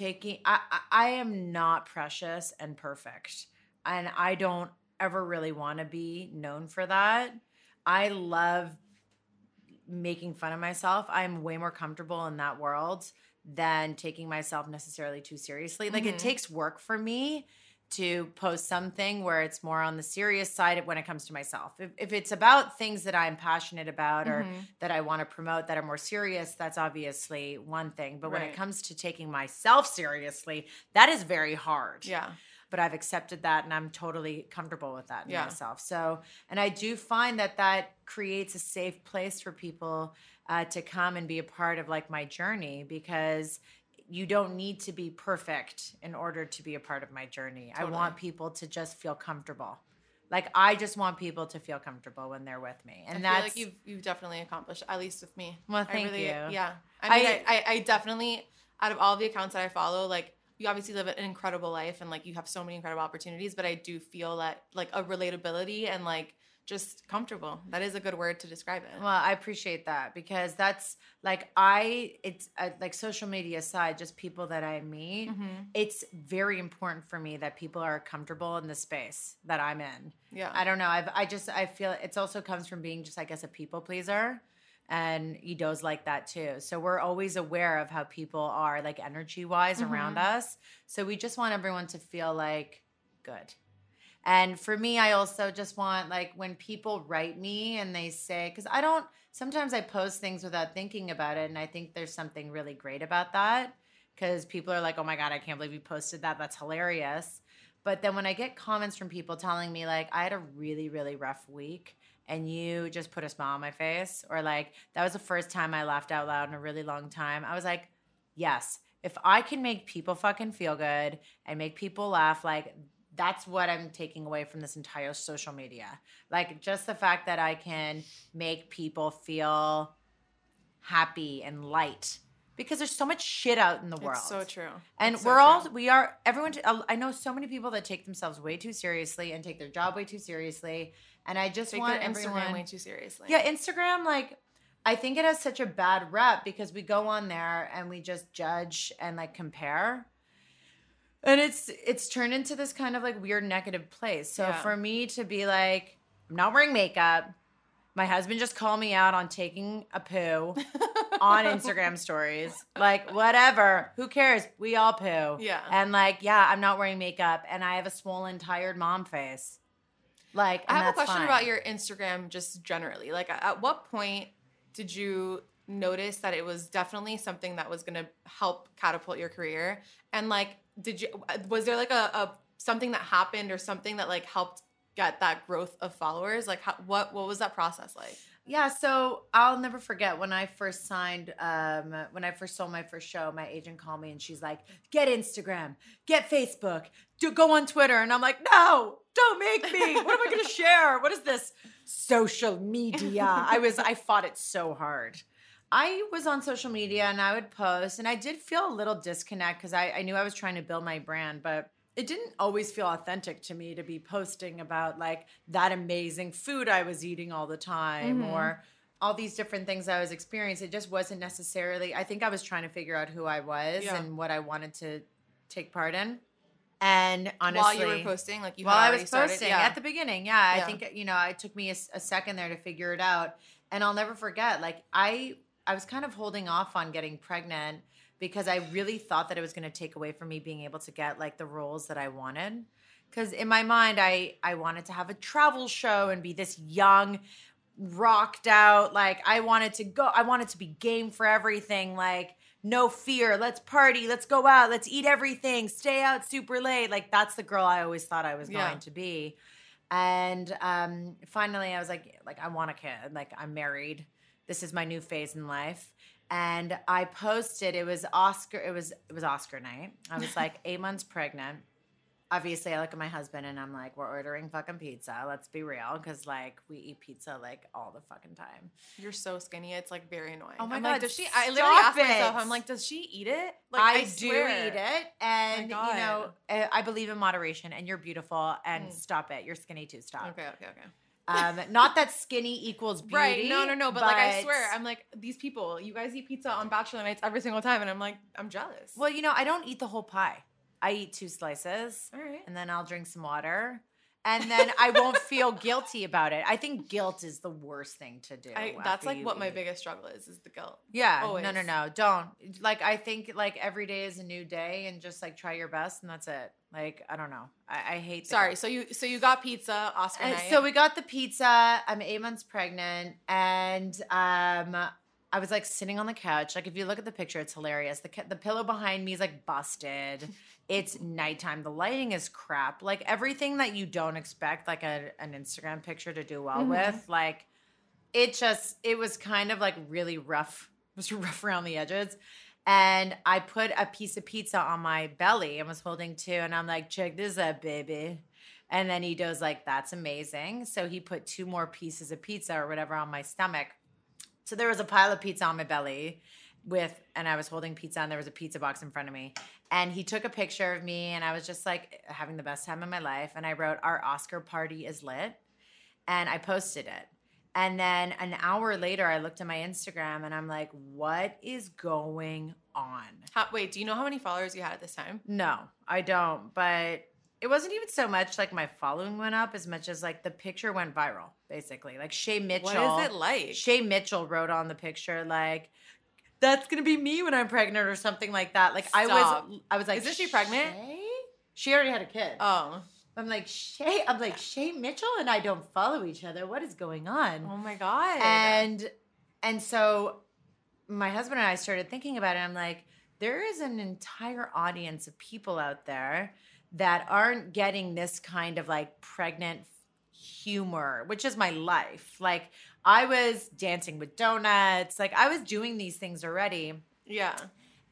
picking. I, I I am not precious and perfect, and I don't ever really want to be known for that. I love making fun of myself. I'm way more comfortable in that world than taking myself necessarily too seriously. Like Mhm. it takes work for me to post something where it's more on the serious side when it comes to myself. If, if it's about things that I'm passionate about or Mhm. that I want to promote that are more serious, that's obviously one thing. But when it comes to taking myself seriously, that is very hard Yeah. but I've accepted that and I'm totally comfortable with that in Yeah. myself. So, and I do find that that creates a safe place for people uh, to come and be a part of like my journey because you don't need to be perfect in order to be a part of my journey. I want people to just feel comfortable. Like I just want people to feel comfortable when they're with me, and I that's feel like you've you've definitely accomplished at least with me. Well, thank really, you. Yeah, I mean, I- I, I, I definitely out of all the accounts that I follow, like you obviously live an incredible life and like you have so many incredible opportunities, but I do feel that like a relatability and like just comfortable. That is a good word to describe it. Well, I appreciate that because that's like I it's uh, like social media aside, just people that I meet. Mhm. It's very important for me that people are comfortable in the space that I'm in. Yeah, I don't know. I've I just I feel it's also comes from being just I guess a people pleaser. And Ido's like that too. So we're always aware of how people are like energy wise around Mhm. us. So we just want everyone to feel like good. And for me, I also just want like when people write me and they say, because I don't, sometimes I post things without thinking about it. And I think there's something really great about that because people are like, oh my God, I can't believe you posted that. That's hilarious. But then when I get comments from people telling me, like, I had a really, really rough week and you just put a smile on my face, or like, that was the first time I laughed out loud in a really long time, I was like, yes, if I can make people fucking feel good and make people laugh, like, that's what I'm taking away from this entire social media. Like, just the fact that I can make people feel happy and light because there's so much shit out in the world. It's so true. And It's we're true. all we are everyone. I know so many people that take themselves way too seriously and take their job way too seriously. And I just take want their Instagram everyone. way too seriously. yeah, Instagram like. I think it has such a bad rep because we go on there and we just judge and like compare. And it's it's turned into this kind of like weird negative place. So Yeah. for me to be like, I'm not wearing makeup. My husband just called me out on taking a poo *laughs* on Instagram stories. Like, whatever. Who cares? We all poo. Yeah. And like, yeah, I'm not wearing makeup and I have a swollen, tired mom face. Like, I have a question fine. about your Instagram just generally. Like, at what point did you notice that it was definitely something that was going to help catapult your career? And like, did you was there like a, a something that happened or something that like helped get that growth of followers? Like, how, what what was that process like? Yeah, so I'll never forget when I first signed, um, when I first sold my first show, my agent called me and she's like, get Instagram, get Facebook, do, go on Twitter. And I'm like, no, don't make me. What am I going to share? What is this social media? I was, I fought it so hard. I was on social media and I would post, and I did feel a little disconnect because I, I knew I was trying to build my brand, but it didn't always feel authentic to me to be posting about like that amazing food I was eating all the time Mhm. or all these different things I was experiencing. It just wasn't necessarily, I think I was trying to figure out who I was Yeah. and what I wanted to take part in. And honestly, While you were posting, like you while I was started- posting yeah. at the beginning, yeah, Yeah. I think you know it took me a second there to figure it out, and I'll never forget. Like I, I was kind of holding off on getting pregnant because I really thought that it was going to take away from me being able to get like the roles that I wanted. Because in my mind, I I wanted to have a travel show and be this young, rocked out. Like I wanted to go. I wanted to be game for everything. Like no fear. Let's party. Let's go out. Let's eat everything. Stay out super late. Like that's the girl I always thought I was Yeah. going to be. And um, finally, I was like, like I want a kid. Like I'm married. This is my new phase in life. And I posted. It was Oscar. It was it was Oscar night. I was like *laughs* eight months pregnant. Obviously, I look at my husband and I'm like, we're ordering fucking pizza. Let's be real, because like we eat pizza like all the fucking time. You're so skinny. It's like very annoying. Oh my I'm God, Like, does she? I literally asked myself. I'm like, does she eat it? Like I, do swear. eat it, and you know, uh, I believe in moderation. And you're beautiful, and Mm. stop it. You're skinny too. Stop. Okay, okay, okay. Um, not that skinny equals beauty. Right. No, no, no. But, like, I swear, I'm like, these people, you guys eat pizza on bachelor nights every single time. And I'm like, I'm jealous. well, you know, I don't eat the whole pie. I eat two slices, All right. and then I'll drink some water, and then I won't feel guilty about it. I think guilt is the worst thing to do. I, that's like what my biggest struggle is, is the guilt. Yeah, no, Always. no, no, don't. Like, I think like every day is a new day, and just like try your best, and that's it. Like, I don't know. I, I hate. Sorry. So you, so you got pizza, Oscar Uh, so we got the pizza. I'm eight months pregnant, and um, I was like sitting on the couch. Like if you look at the picture, it's hilarious. The the pillow behind me is like busted. It's nighttime. The lighting is crap. Like everything that you don't expect, like a, an Instagram picture to do well Mhm. with. Like it just it was kind of like really rough. It *laughs* was rough around the edges. And I put a piece of pizza on my belly and was holding two, and I'm like, check this out, baby. And then he does like, "That's amazing." So he put two more pieces of pizza or whatever on my stomach. So there was a pile of pizza on my belly with and I was holding pizza and there was a pizza box in front of me. And he took a picture of me and I was just like having the best time of my life and I wrote our Oscar party is lit and I posted it. And then an hour later I looked at my Instagram and I'm like, "What is going on?" How, wait, do you know how many followers you had at this time? No, I don't. But it wasn't even so much like my following went up as much as like the picture went viral, basically. Like Shay Mitchell. What is it like? Shay Mitchell wrote on the picture like, "That's gonna be me when I'm pregnant" or something like that. Like I was, I was like, Isn't she pregnant? "Shay?" She already had a kid. oh, I'm like Shay. I'm like Shay Mitchell and I don't follow each other. What is going on? Oh my god. and and so my husband and I started thinking about it. I'm like, there is an entire audience of people out there that aren't getting this kind of like pregnant humor, which is my life. Like I was dancing with donuts, like I was doing these things already. yeah.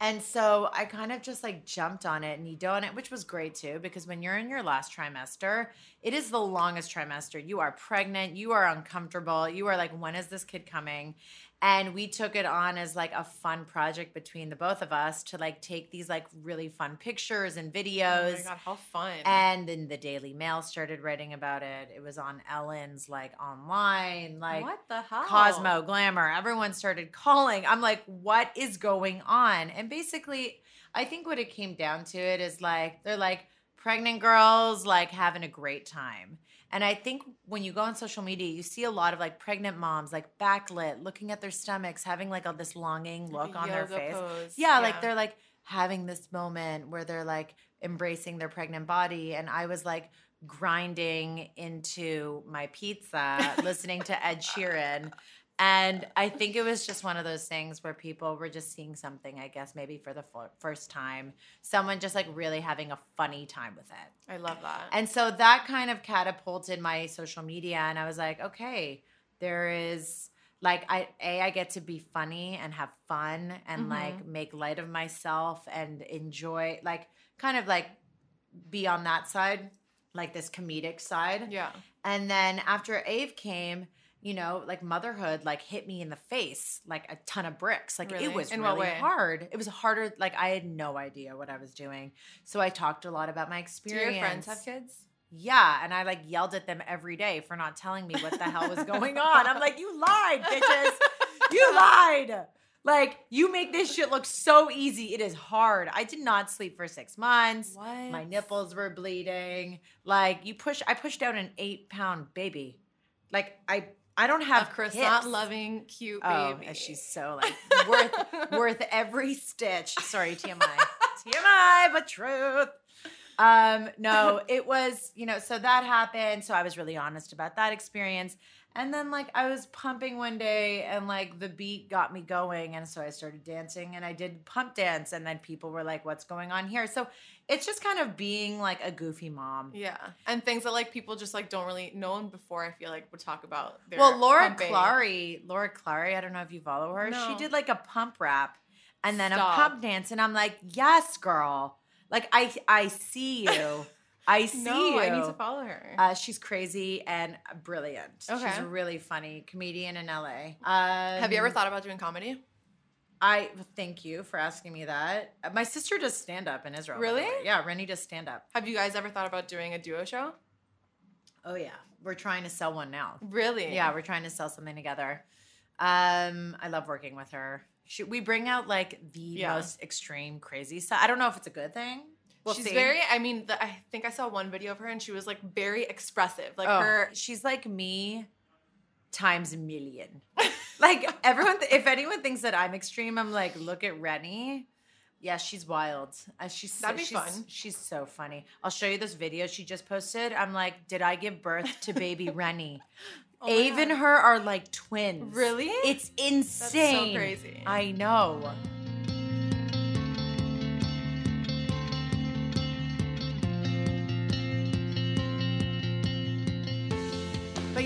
And so I kind of just like jumped on it and you on it, which was great too, because when you're in your last trimester, it is the longest trimester. You are pregnant, you are uncomfortable, you are like, when is this kid coming? And we took it on as like a fun project between the both of us to like take these like really fun pictures and videos. Oh my god, how fun. and then the Daily Mail started writing about it. It was on Ellen's like online, like what the hell? Cosmo, Glamour, everyone started calling. I'm like, what is going on? And basically, I think what it came down to it is like, they're like pregnant girls, like having a great time. And I think when you go on social media, you see a lot of like pregnant moms, like backlit, looking at their stomachs, having like all this longing look on their face. pose. Yeah, like they're like having this moment where they're like embracing their pregnant body. And I was like grinding into my pizza, listening to Ed Sheeran. And I think it was just one of those things where people were just seeing something, I guess, maybe for the fir- first time. Someone just like really having a funny time with it. I love that. And so that kind of catapulted my social media. And I was like, okay, there is like I a I get to be funny and have fun and Mhm. like make light of myself and enjoy like kind of like be on that side, like this comedic side. yeah. And then after Ave came, you know, like motherhood like hit me in the face like a ton of bricks. Like Really? it was In really hard. It was harder. Like I had no idea what I was doing. So I talked a lot about my experience. Do your friends have kids? Yeah, and I like yelled at them every day for not telling me what the hell was going on. I'm like, you lied, bitches. You *laughs* lied. Like, you make this shit look so easy. It is hard. I did not sleep for six months. What? My nipples were bleeding. Like, you push, I pushed out an eight pound baby. Like, I, I don't have Of course, hips. not loving cute Oh, baby. and she's so like worth *laughs* worth every stitch. Sorry, TMI. *laughs* TMI, but truth. Um, no, it was, you know, so that happened. So I was really honest about that experience. And then like I was pumping one day and like the beat got me going. And so I started dancing and I did pump dance. And then people were like, what's going on here? So it's just kind of being like a goofy mom. Yeah, and things that like people just like don't really know before. I feel like would talk about. Their Well, Laura pumping. Clery, Laura Clery, I don't know if you follow her. She did like a pump rap and then Stop. a pump dance, and I'm like, yes, girl. Like I, I see you. *laughs* I see No, you. I need to follow her. Uh, she's crazy and brilliant. She's Okay. a really funny comedian in LA. Um, Have you ever thought about doing comedy? I thank you for asking me that. Uh, My sister does stand up in Israel. Really? Yeah, Rennie does stand up. Have you guys ever thought about doing a duo show? Oh yeah, we're trying to sell one now. Really? Yeah, we're trying to sell something together. Um, I love working with her. She, we bring out like the Yeah. most extreme, crazy stuff. I don't know if it's a good thing. We'll she's see. very. I mean, the, I think I saw one video of her, and she was like very expressive. Like Oh, her. She's like me times a million. *laughs* like everyone, if anyone thinks that I'm extreme, I'm like, look at Rennie. Yeah, she's wild. Uh, she's so- That'd be she's, fun. She's so funny. I'll show you this video she just posted. I'm like, did I give birth to baby Rennie? *laughs* Oh Ave and her are like twins. Really? It's insane. It's so crazy. I know.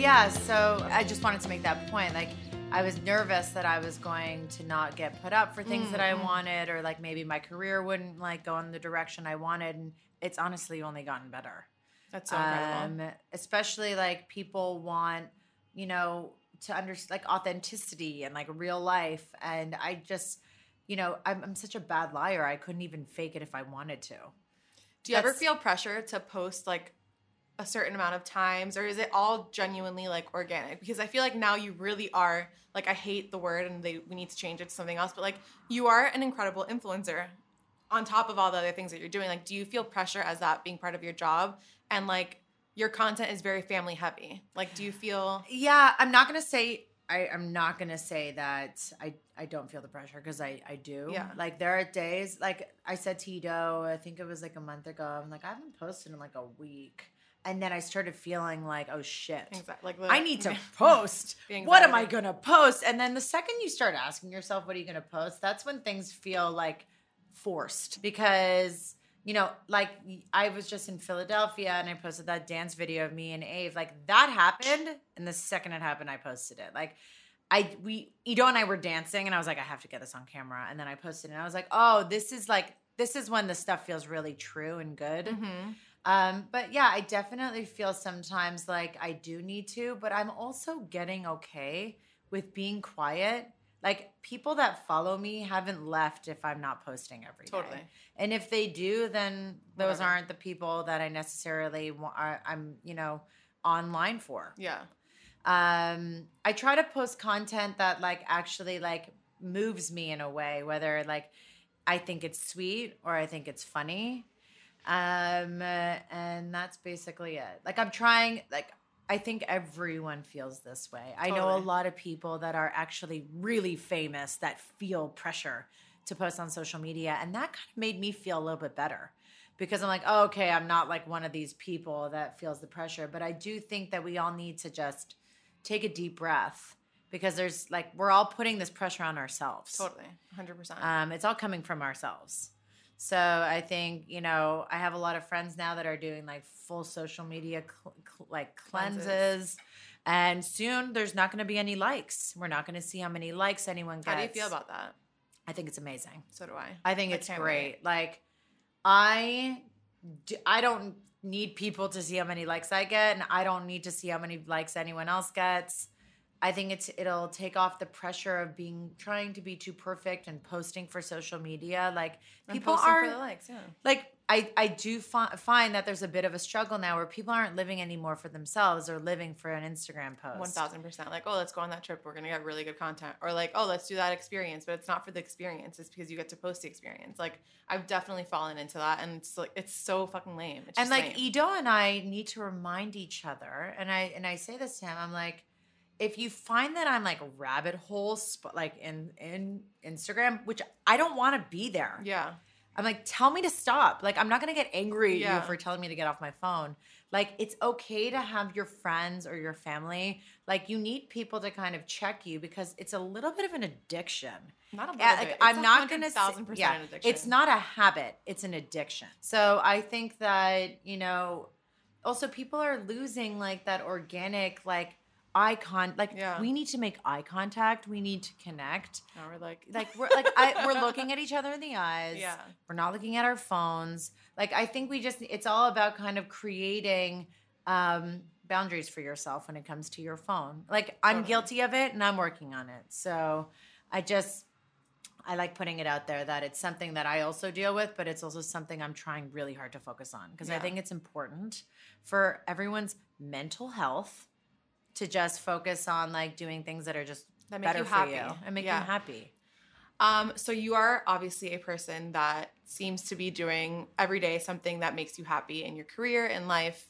Yeah, so I just wanted to make that point. Like, I was nervous that I was going to not get put up for things that I Mm-hmm. wanted, or like maybe my career wouldn't like go in the direction I wanted. And it's honestly only gotten better That's so incredible. um, especially like people want you know to understand like authenticity and like real life and i just you know I'm, I'm such a bad liar i couldn't even fake it if i wanted to Do you ever feel pressure to post like a certain amount of times, or is it all genuinely like organic? Because I feel like now you really are like I hate the word, and they we need to change it to something else. But like you are an incredible influencer. On top of all the other things that you're doing, like, do you feel pressure as that being part of your job? And like your content is very family heavy. Like, do you feel? yeah i'm not gonna say I, i'm not gonna say that i i don't feel the pressure because i i do Yeah. like there are days like i said to Ido, i think it was like a month ago i'm like i haven't posted in like a week and then I started feeling like, oh shit. Exactly. Like I need to *laughs* post. What am I going to post? And then the second you start asking yourself, what are you going to post? That's when things feel like forced because, you know, like I was just in Philadelphia and I posted that dance video of me and Ave. Like that happened. And the second it happened, I posted it. Like, I, we, Ido and I were dancing and I was like, I have to get this on camera. And then I posted it and I was like, oh, this is like, this is when the stuff feels really true and good. Mhm. Um, but yeah, I definitely feel sometimes like I do need to, but I'm also getting okay with being quiet. Like people that follow me haven't left if I'm not posting every day. Totally. And if they do, then those Whatever. aren't the people that I necessarily want. I'm, you know, online for. Yeah. Um, I try to post content that like actually like moves me in a way, whether like I think it's sweet or I think it's funny. Um, uh, and that's basically it. Like I'm trying, like I think everyone feels this way. I know a lot of people that are actually really famous that feel pressure to post on social media, and that kind of made me feel a little bit better because I'm like, oh, okay, I'm not like one of these people that feels the pressure, but I do think that we all need to just take a deep breath because there's like we're all putting this pressure on ourselves. Totally. 100%. Um, it's all coming from ourselves. So I think you know I have a lot of friends now that are doing like full social media cl- cl- like cleanses. Cleanses. And soon there's not going to be any likes. We're not going to see how many likes anyone gets. How do you feel about that? I think it's amazing. So do I. I think I it's great. Like I don't need people to see how many likes I get and I don't need to see how many likes anyone else gets. I think it's it'll take off the pressure of being trying to be too perfect and posting for social media. Like And people are likes, yeah. like I I do fi- find that there's a bit of a struggle now where people aren't living anymore for themselves or living for an Instagram post. One thousand percent. Like, oh, let's go on that trip. We're gonna get really good content. Or like, oh, let's do that experience. But it's not for the experience. It's because you get to post the experience. Like, I've definitely fallen into that, and it's like it's so fucking lame. It's and like lame. Ido and I need to remind each other, and I and I say this to him. I'm like, if you find that I'm like rabbit hole, sp- like in in Instagram, which I don't want to be there. yeah, I'm like, tell me to stop. Like, I'm not gonna get angry at Yeah. you for telling me to get off my phone. Like, it's okay to have your friends or your family. Like, you need people to kind of check you because it's a little bit of an addiction. not a little Yeah, bit. like, It's I'm not gonna thousand percent yeah, an addiction. It's not a habit; it's an addiction. So I think that you know, also people are losing like that organic like eye con. Like Yeah. we need to make eye contact. We need to connect. Now we're like, Like we're like I, *laughs* we're looking at each other in the eyes. Yeah. we're not looking at our phones. Like I think we just it's all about kind of creating um boundaries for yourself when it comes to your phone. Like I'm Totally. guilty of it and I'm working on it. So I just I like putting it out there that it's something that I also deal with, but it's also something I'm trying really hard to focus on because I think it's important for everyone's mental health to just focus on like doing things that are just That make better you for happy. you and make Yeah. you happy. Um, so you are obviously a person that seems to be doing every day something that makes you happy in your career in life.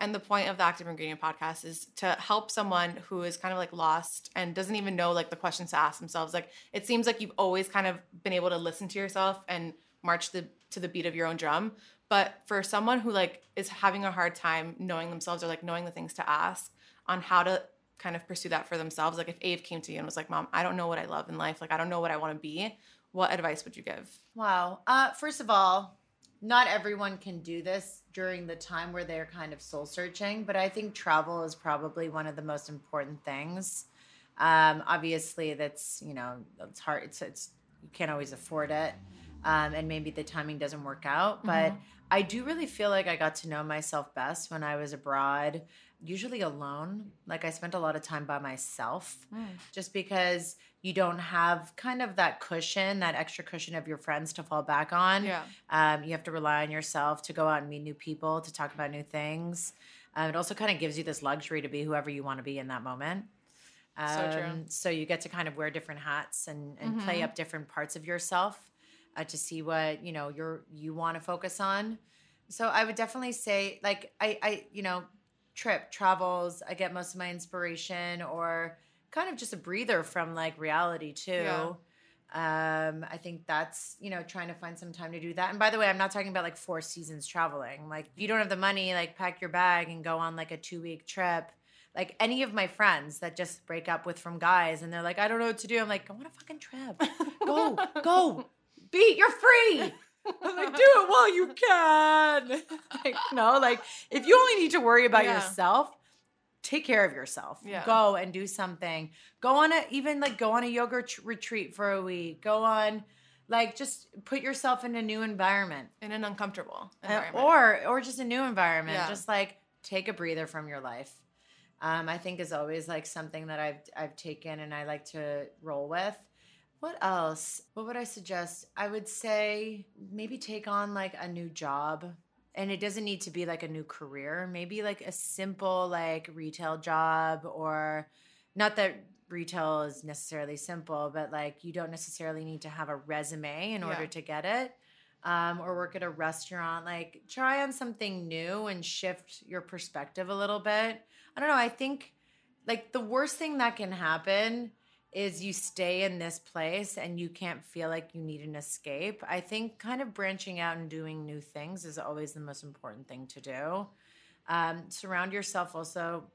And the point of the Active Ingredient podcast is to help someone who is kind of like lost and doesn't even know like the questions to ask themselves. Like it seems like you've always kind of been able to listen to yourself and march the to the beat of your own drum. But for someone who like is having a hard time knowing themselves or like knowing the things to ask on how to kind of pursue that for themselves, like if Ave came to you and was like, "Mom, I don't know what I love in life. Like I don't know what I want to be." What advice would you give? Wow. Uh, first of all, not everyone can do this during the time where they're kind of soul searching, but I think travel is probably one of the most important things. Um, obviously, that's you know it's hard. It's it's you can't always afford it, um, and maybe the timing doesn't work out. But Mhm. I do really feel like I got to know myself best when I was abroad, usually alone. Like I spent a lot of time by myself just because you don't have kind of that cushion, that extra cushion of your friends to fall back on. Yeah. Um, you have to rely on yourself to go out and meet new people, to talk about new things. Um, it also kind of gives you this luxury to be whoever you want to be in that moment. Um, So true. So you get to kind of wear different hats and, and play Mhm. up different parts of yourself uh, to see what you know you're you want to focus on. So I would definitely say, like I, I, you know, trip travels. I get most of my inspiration or kind of just a breather from like reality too. Yeah. Um, I think that's, you know, trying to find some time to do that. And by the way, I'm not talking about like four seasons traveling. Like, if you don't have the money, like, pack your bag and go on like a two week trip. Like, any of my friends that just break up with from guys and they're like, I don't know what to do. I'm like, go on a fucking trip. Go, go. *laughs* Be, you're free. I'm like, do it while you can. *laughs* like, no, like, if you only need to worry about Yeah. yourself, take care of yourself. Yeah. Go and do something. Go on a even like go on a yoga tr- retreat for a week. Go on like just put yourself in a new environment. In an uncomfortable Uh, environment. or or just a new environment. Yeah. Just like take a breather from your life. Um, I think is always like something that I've I've taken and I like to roll with. What else? What would I suggest? I would say maybe take on like a new job. And it doesn't need to be like a new career. Maybe like a simple like retail job or not that retail is necessarily simple, but like you don't necessarily need to have a resume in order Yeah. to get it. Um, or work at a restaurant. Like try on something new and shift your perspective a little bit. I don't know. I think like the worst thing that can happen is you stay in this place and you can't feel like you need an escape. I think kind of branching out and doing new things is always the most important thing to do. Um, surround yourself also.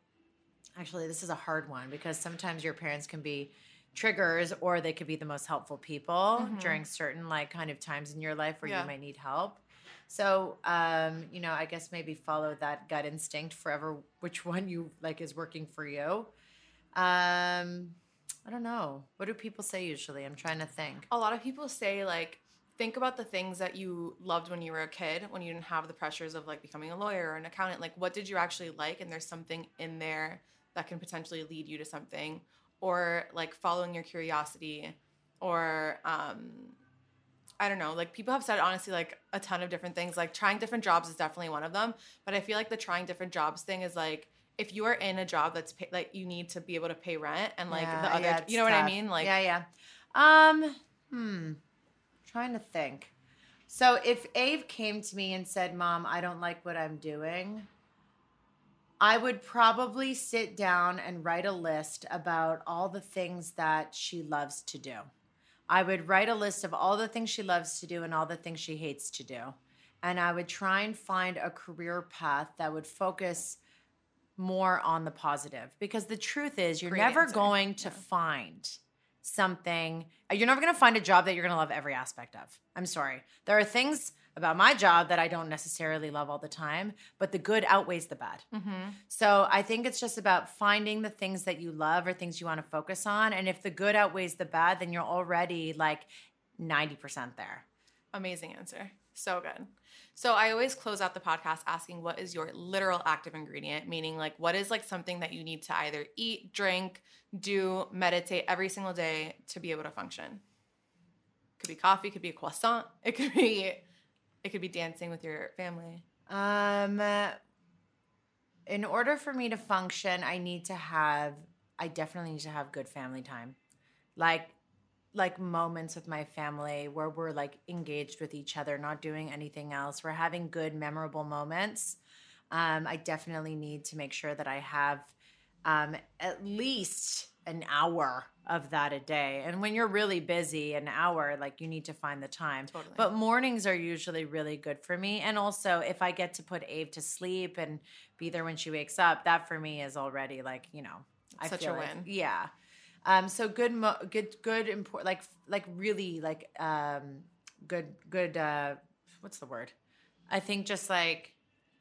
Actually, this is a hard one because sometimes your parents can be triggers or they could be the most helpful people Mhm. during certain like kind of times in your life where Yeah. you might need help. So, um, you know, I guess maybe follow that gut instinct forever, which one you like is working for you. Um, I don't know. What do people say usually? I'm trying to think. a lot of people say like think about the things that you loved when you were a kid when you didn't have the pressures of like becoming a lawyer or an accountant like what did you actually like and there's something in there that can potentially lead you to something or like following your curiosity or um I don't know. Like people have said honestly like a ton of different things. Like trying different jobs is definitely one of them, but I feel like the trying different jobs thing is like if you are in a job that's pay, like you need to be able to pay rent and like Yeah, the other yeah, you know what I mean? Like yeah, yeah. Um, hmm. Trying to think. So if Ave came to me and said, "Mom, I don't like what I'm doing," I would probably sit down and write a list about all the things that she loves to do. I would write a list of all the things she loves to do and all the things she hates to do. And I would try and find a career path that would focus more on the positive because the truth is you're Great never answer. going to Yeah. find something you're never going to find a job that you're going to love every aspect of i'm sorry there are things about my job that i don't necessarily love all the time but the good outweighs the bad Mhm. so i think it's just about finding the things that you love or things you want to focus on and if the good outweighs the bad then you're already like 90% there Amazing answer. So good. So I always close out the podcast asking what is your literal active ingredient, meaning like what is like something that you need to either eat, drink, do, meditate every single day to be able to function. Could be coffee, could be a croissant, *laughs* it could be it could be dancing with your family. Um, in order for me to function, I need to have. I definitely need to have good family time, like, like moments with my family where we're like engaged with each other, not doing anything else. We're having good, memorable moments. Um, I definitely need to make sure that I have um, at least an hour of that a day. And when you're really busy, an hour, like you need to find the time. Totally. But mornings are usually really good for me. And also, if I get to put Ave to sleep and be there when she wakes up, that for me is already like, you know, I Such feel a like- win. yeah. Um, so good, mo- good, good, important, like, like really, like, um, good, good. Uh, what's the word? I think just like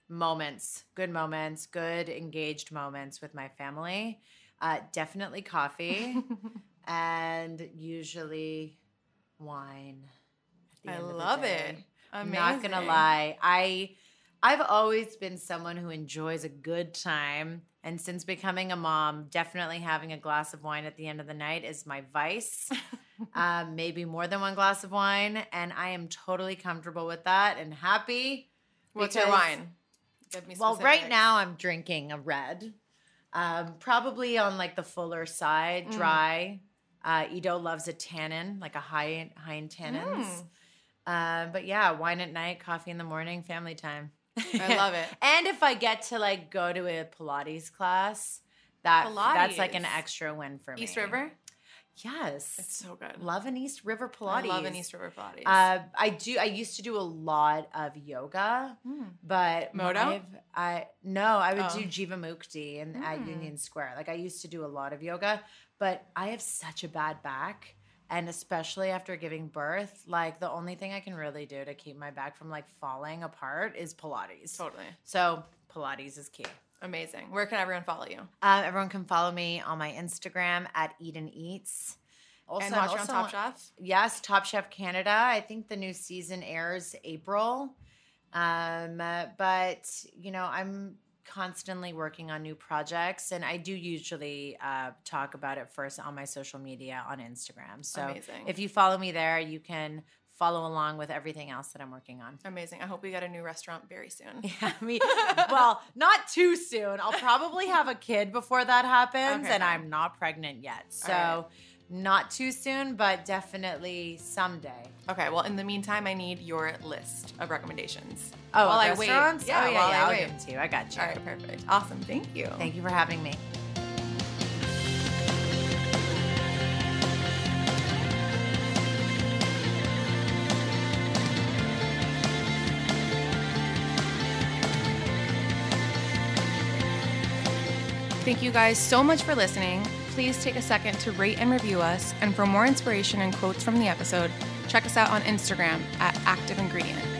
moments, good moments, good engaged moments with my family. Uh, definitely coffee, *laughs* and usually wine. I end of the love it. I'm not gonna lie. I I've always been someone who enjoys a good time. And since becoming a mom, definitely having a glass of wine at the end of the night is my vice. um, *laughs* maybe more than one glass of wine. And I am totally comfortable with that and happy. What's your wine? Give me Well, right now I'm drinking a red. Um, probably on like the fuller side, Mm. dry. Uh, Ido loves a tannin, like a high high in tannins. Mm. Um, but yeah, wine at night, coffee in the morning, family time. I love it. *laughs* And if I get to like go to a Pilates class, that that's like an extra win for me. East River? Yes. It's so good. Love an East River Pilates. I love an East River Pilates. Uh, I do. I used to do a lot of yoga, Hmm. but Moto? I've- I no, I would Oh. do Jivamukti and at Mm. Union Square. Like I used to do a lot of yoga, but I have such a bad back, and especially after giving birth, like the only thing I can really do to keep my back from like falling apart is Pilates. Totally. So Pilates is key. Amazing. Where can everyone follow you? Um, everyone can follow me on my Instagram at Eden Eats. Also, and watch I'm on Top Chef. Yes, Top Chef Canada. I think the new season airs April. Um, uh, but you know, I'm constantly working on new projects, and I do usually uh, talk about it first on my social media on Instagram. So Amazing. if you follow me there, you can follow along with everything else that I'm working on. Amazing. I hope we get a new restaurant very soon. *laughs* Yeah, me. well, not too soon. I'll probably have a kid before that happens, Okay, and. I'm not pregnant yet. So. Not too soon, but definitely someday. Okay, well, in the meantime, I need your list of recommendations. Oh, while I restaurants? wait. Yeah, oh, yeah, while yeah. I I'll wait. give them to you. I got you. All right, perfect. Awesome. Thank you. Thank you for having me. Thank you guys so much for listening. Please take a second to rate and review us. And for more inspiration and quotes from the episode, check us out on Instagram at Active Ingredient.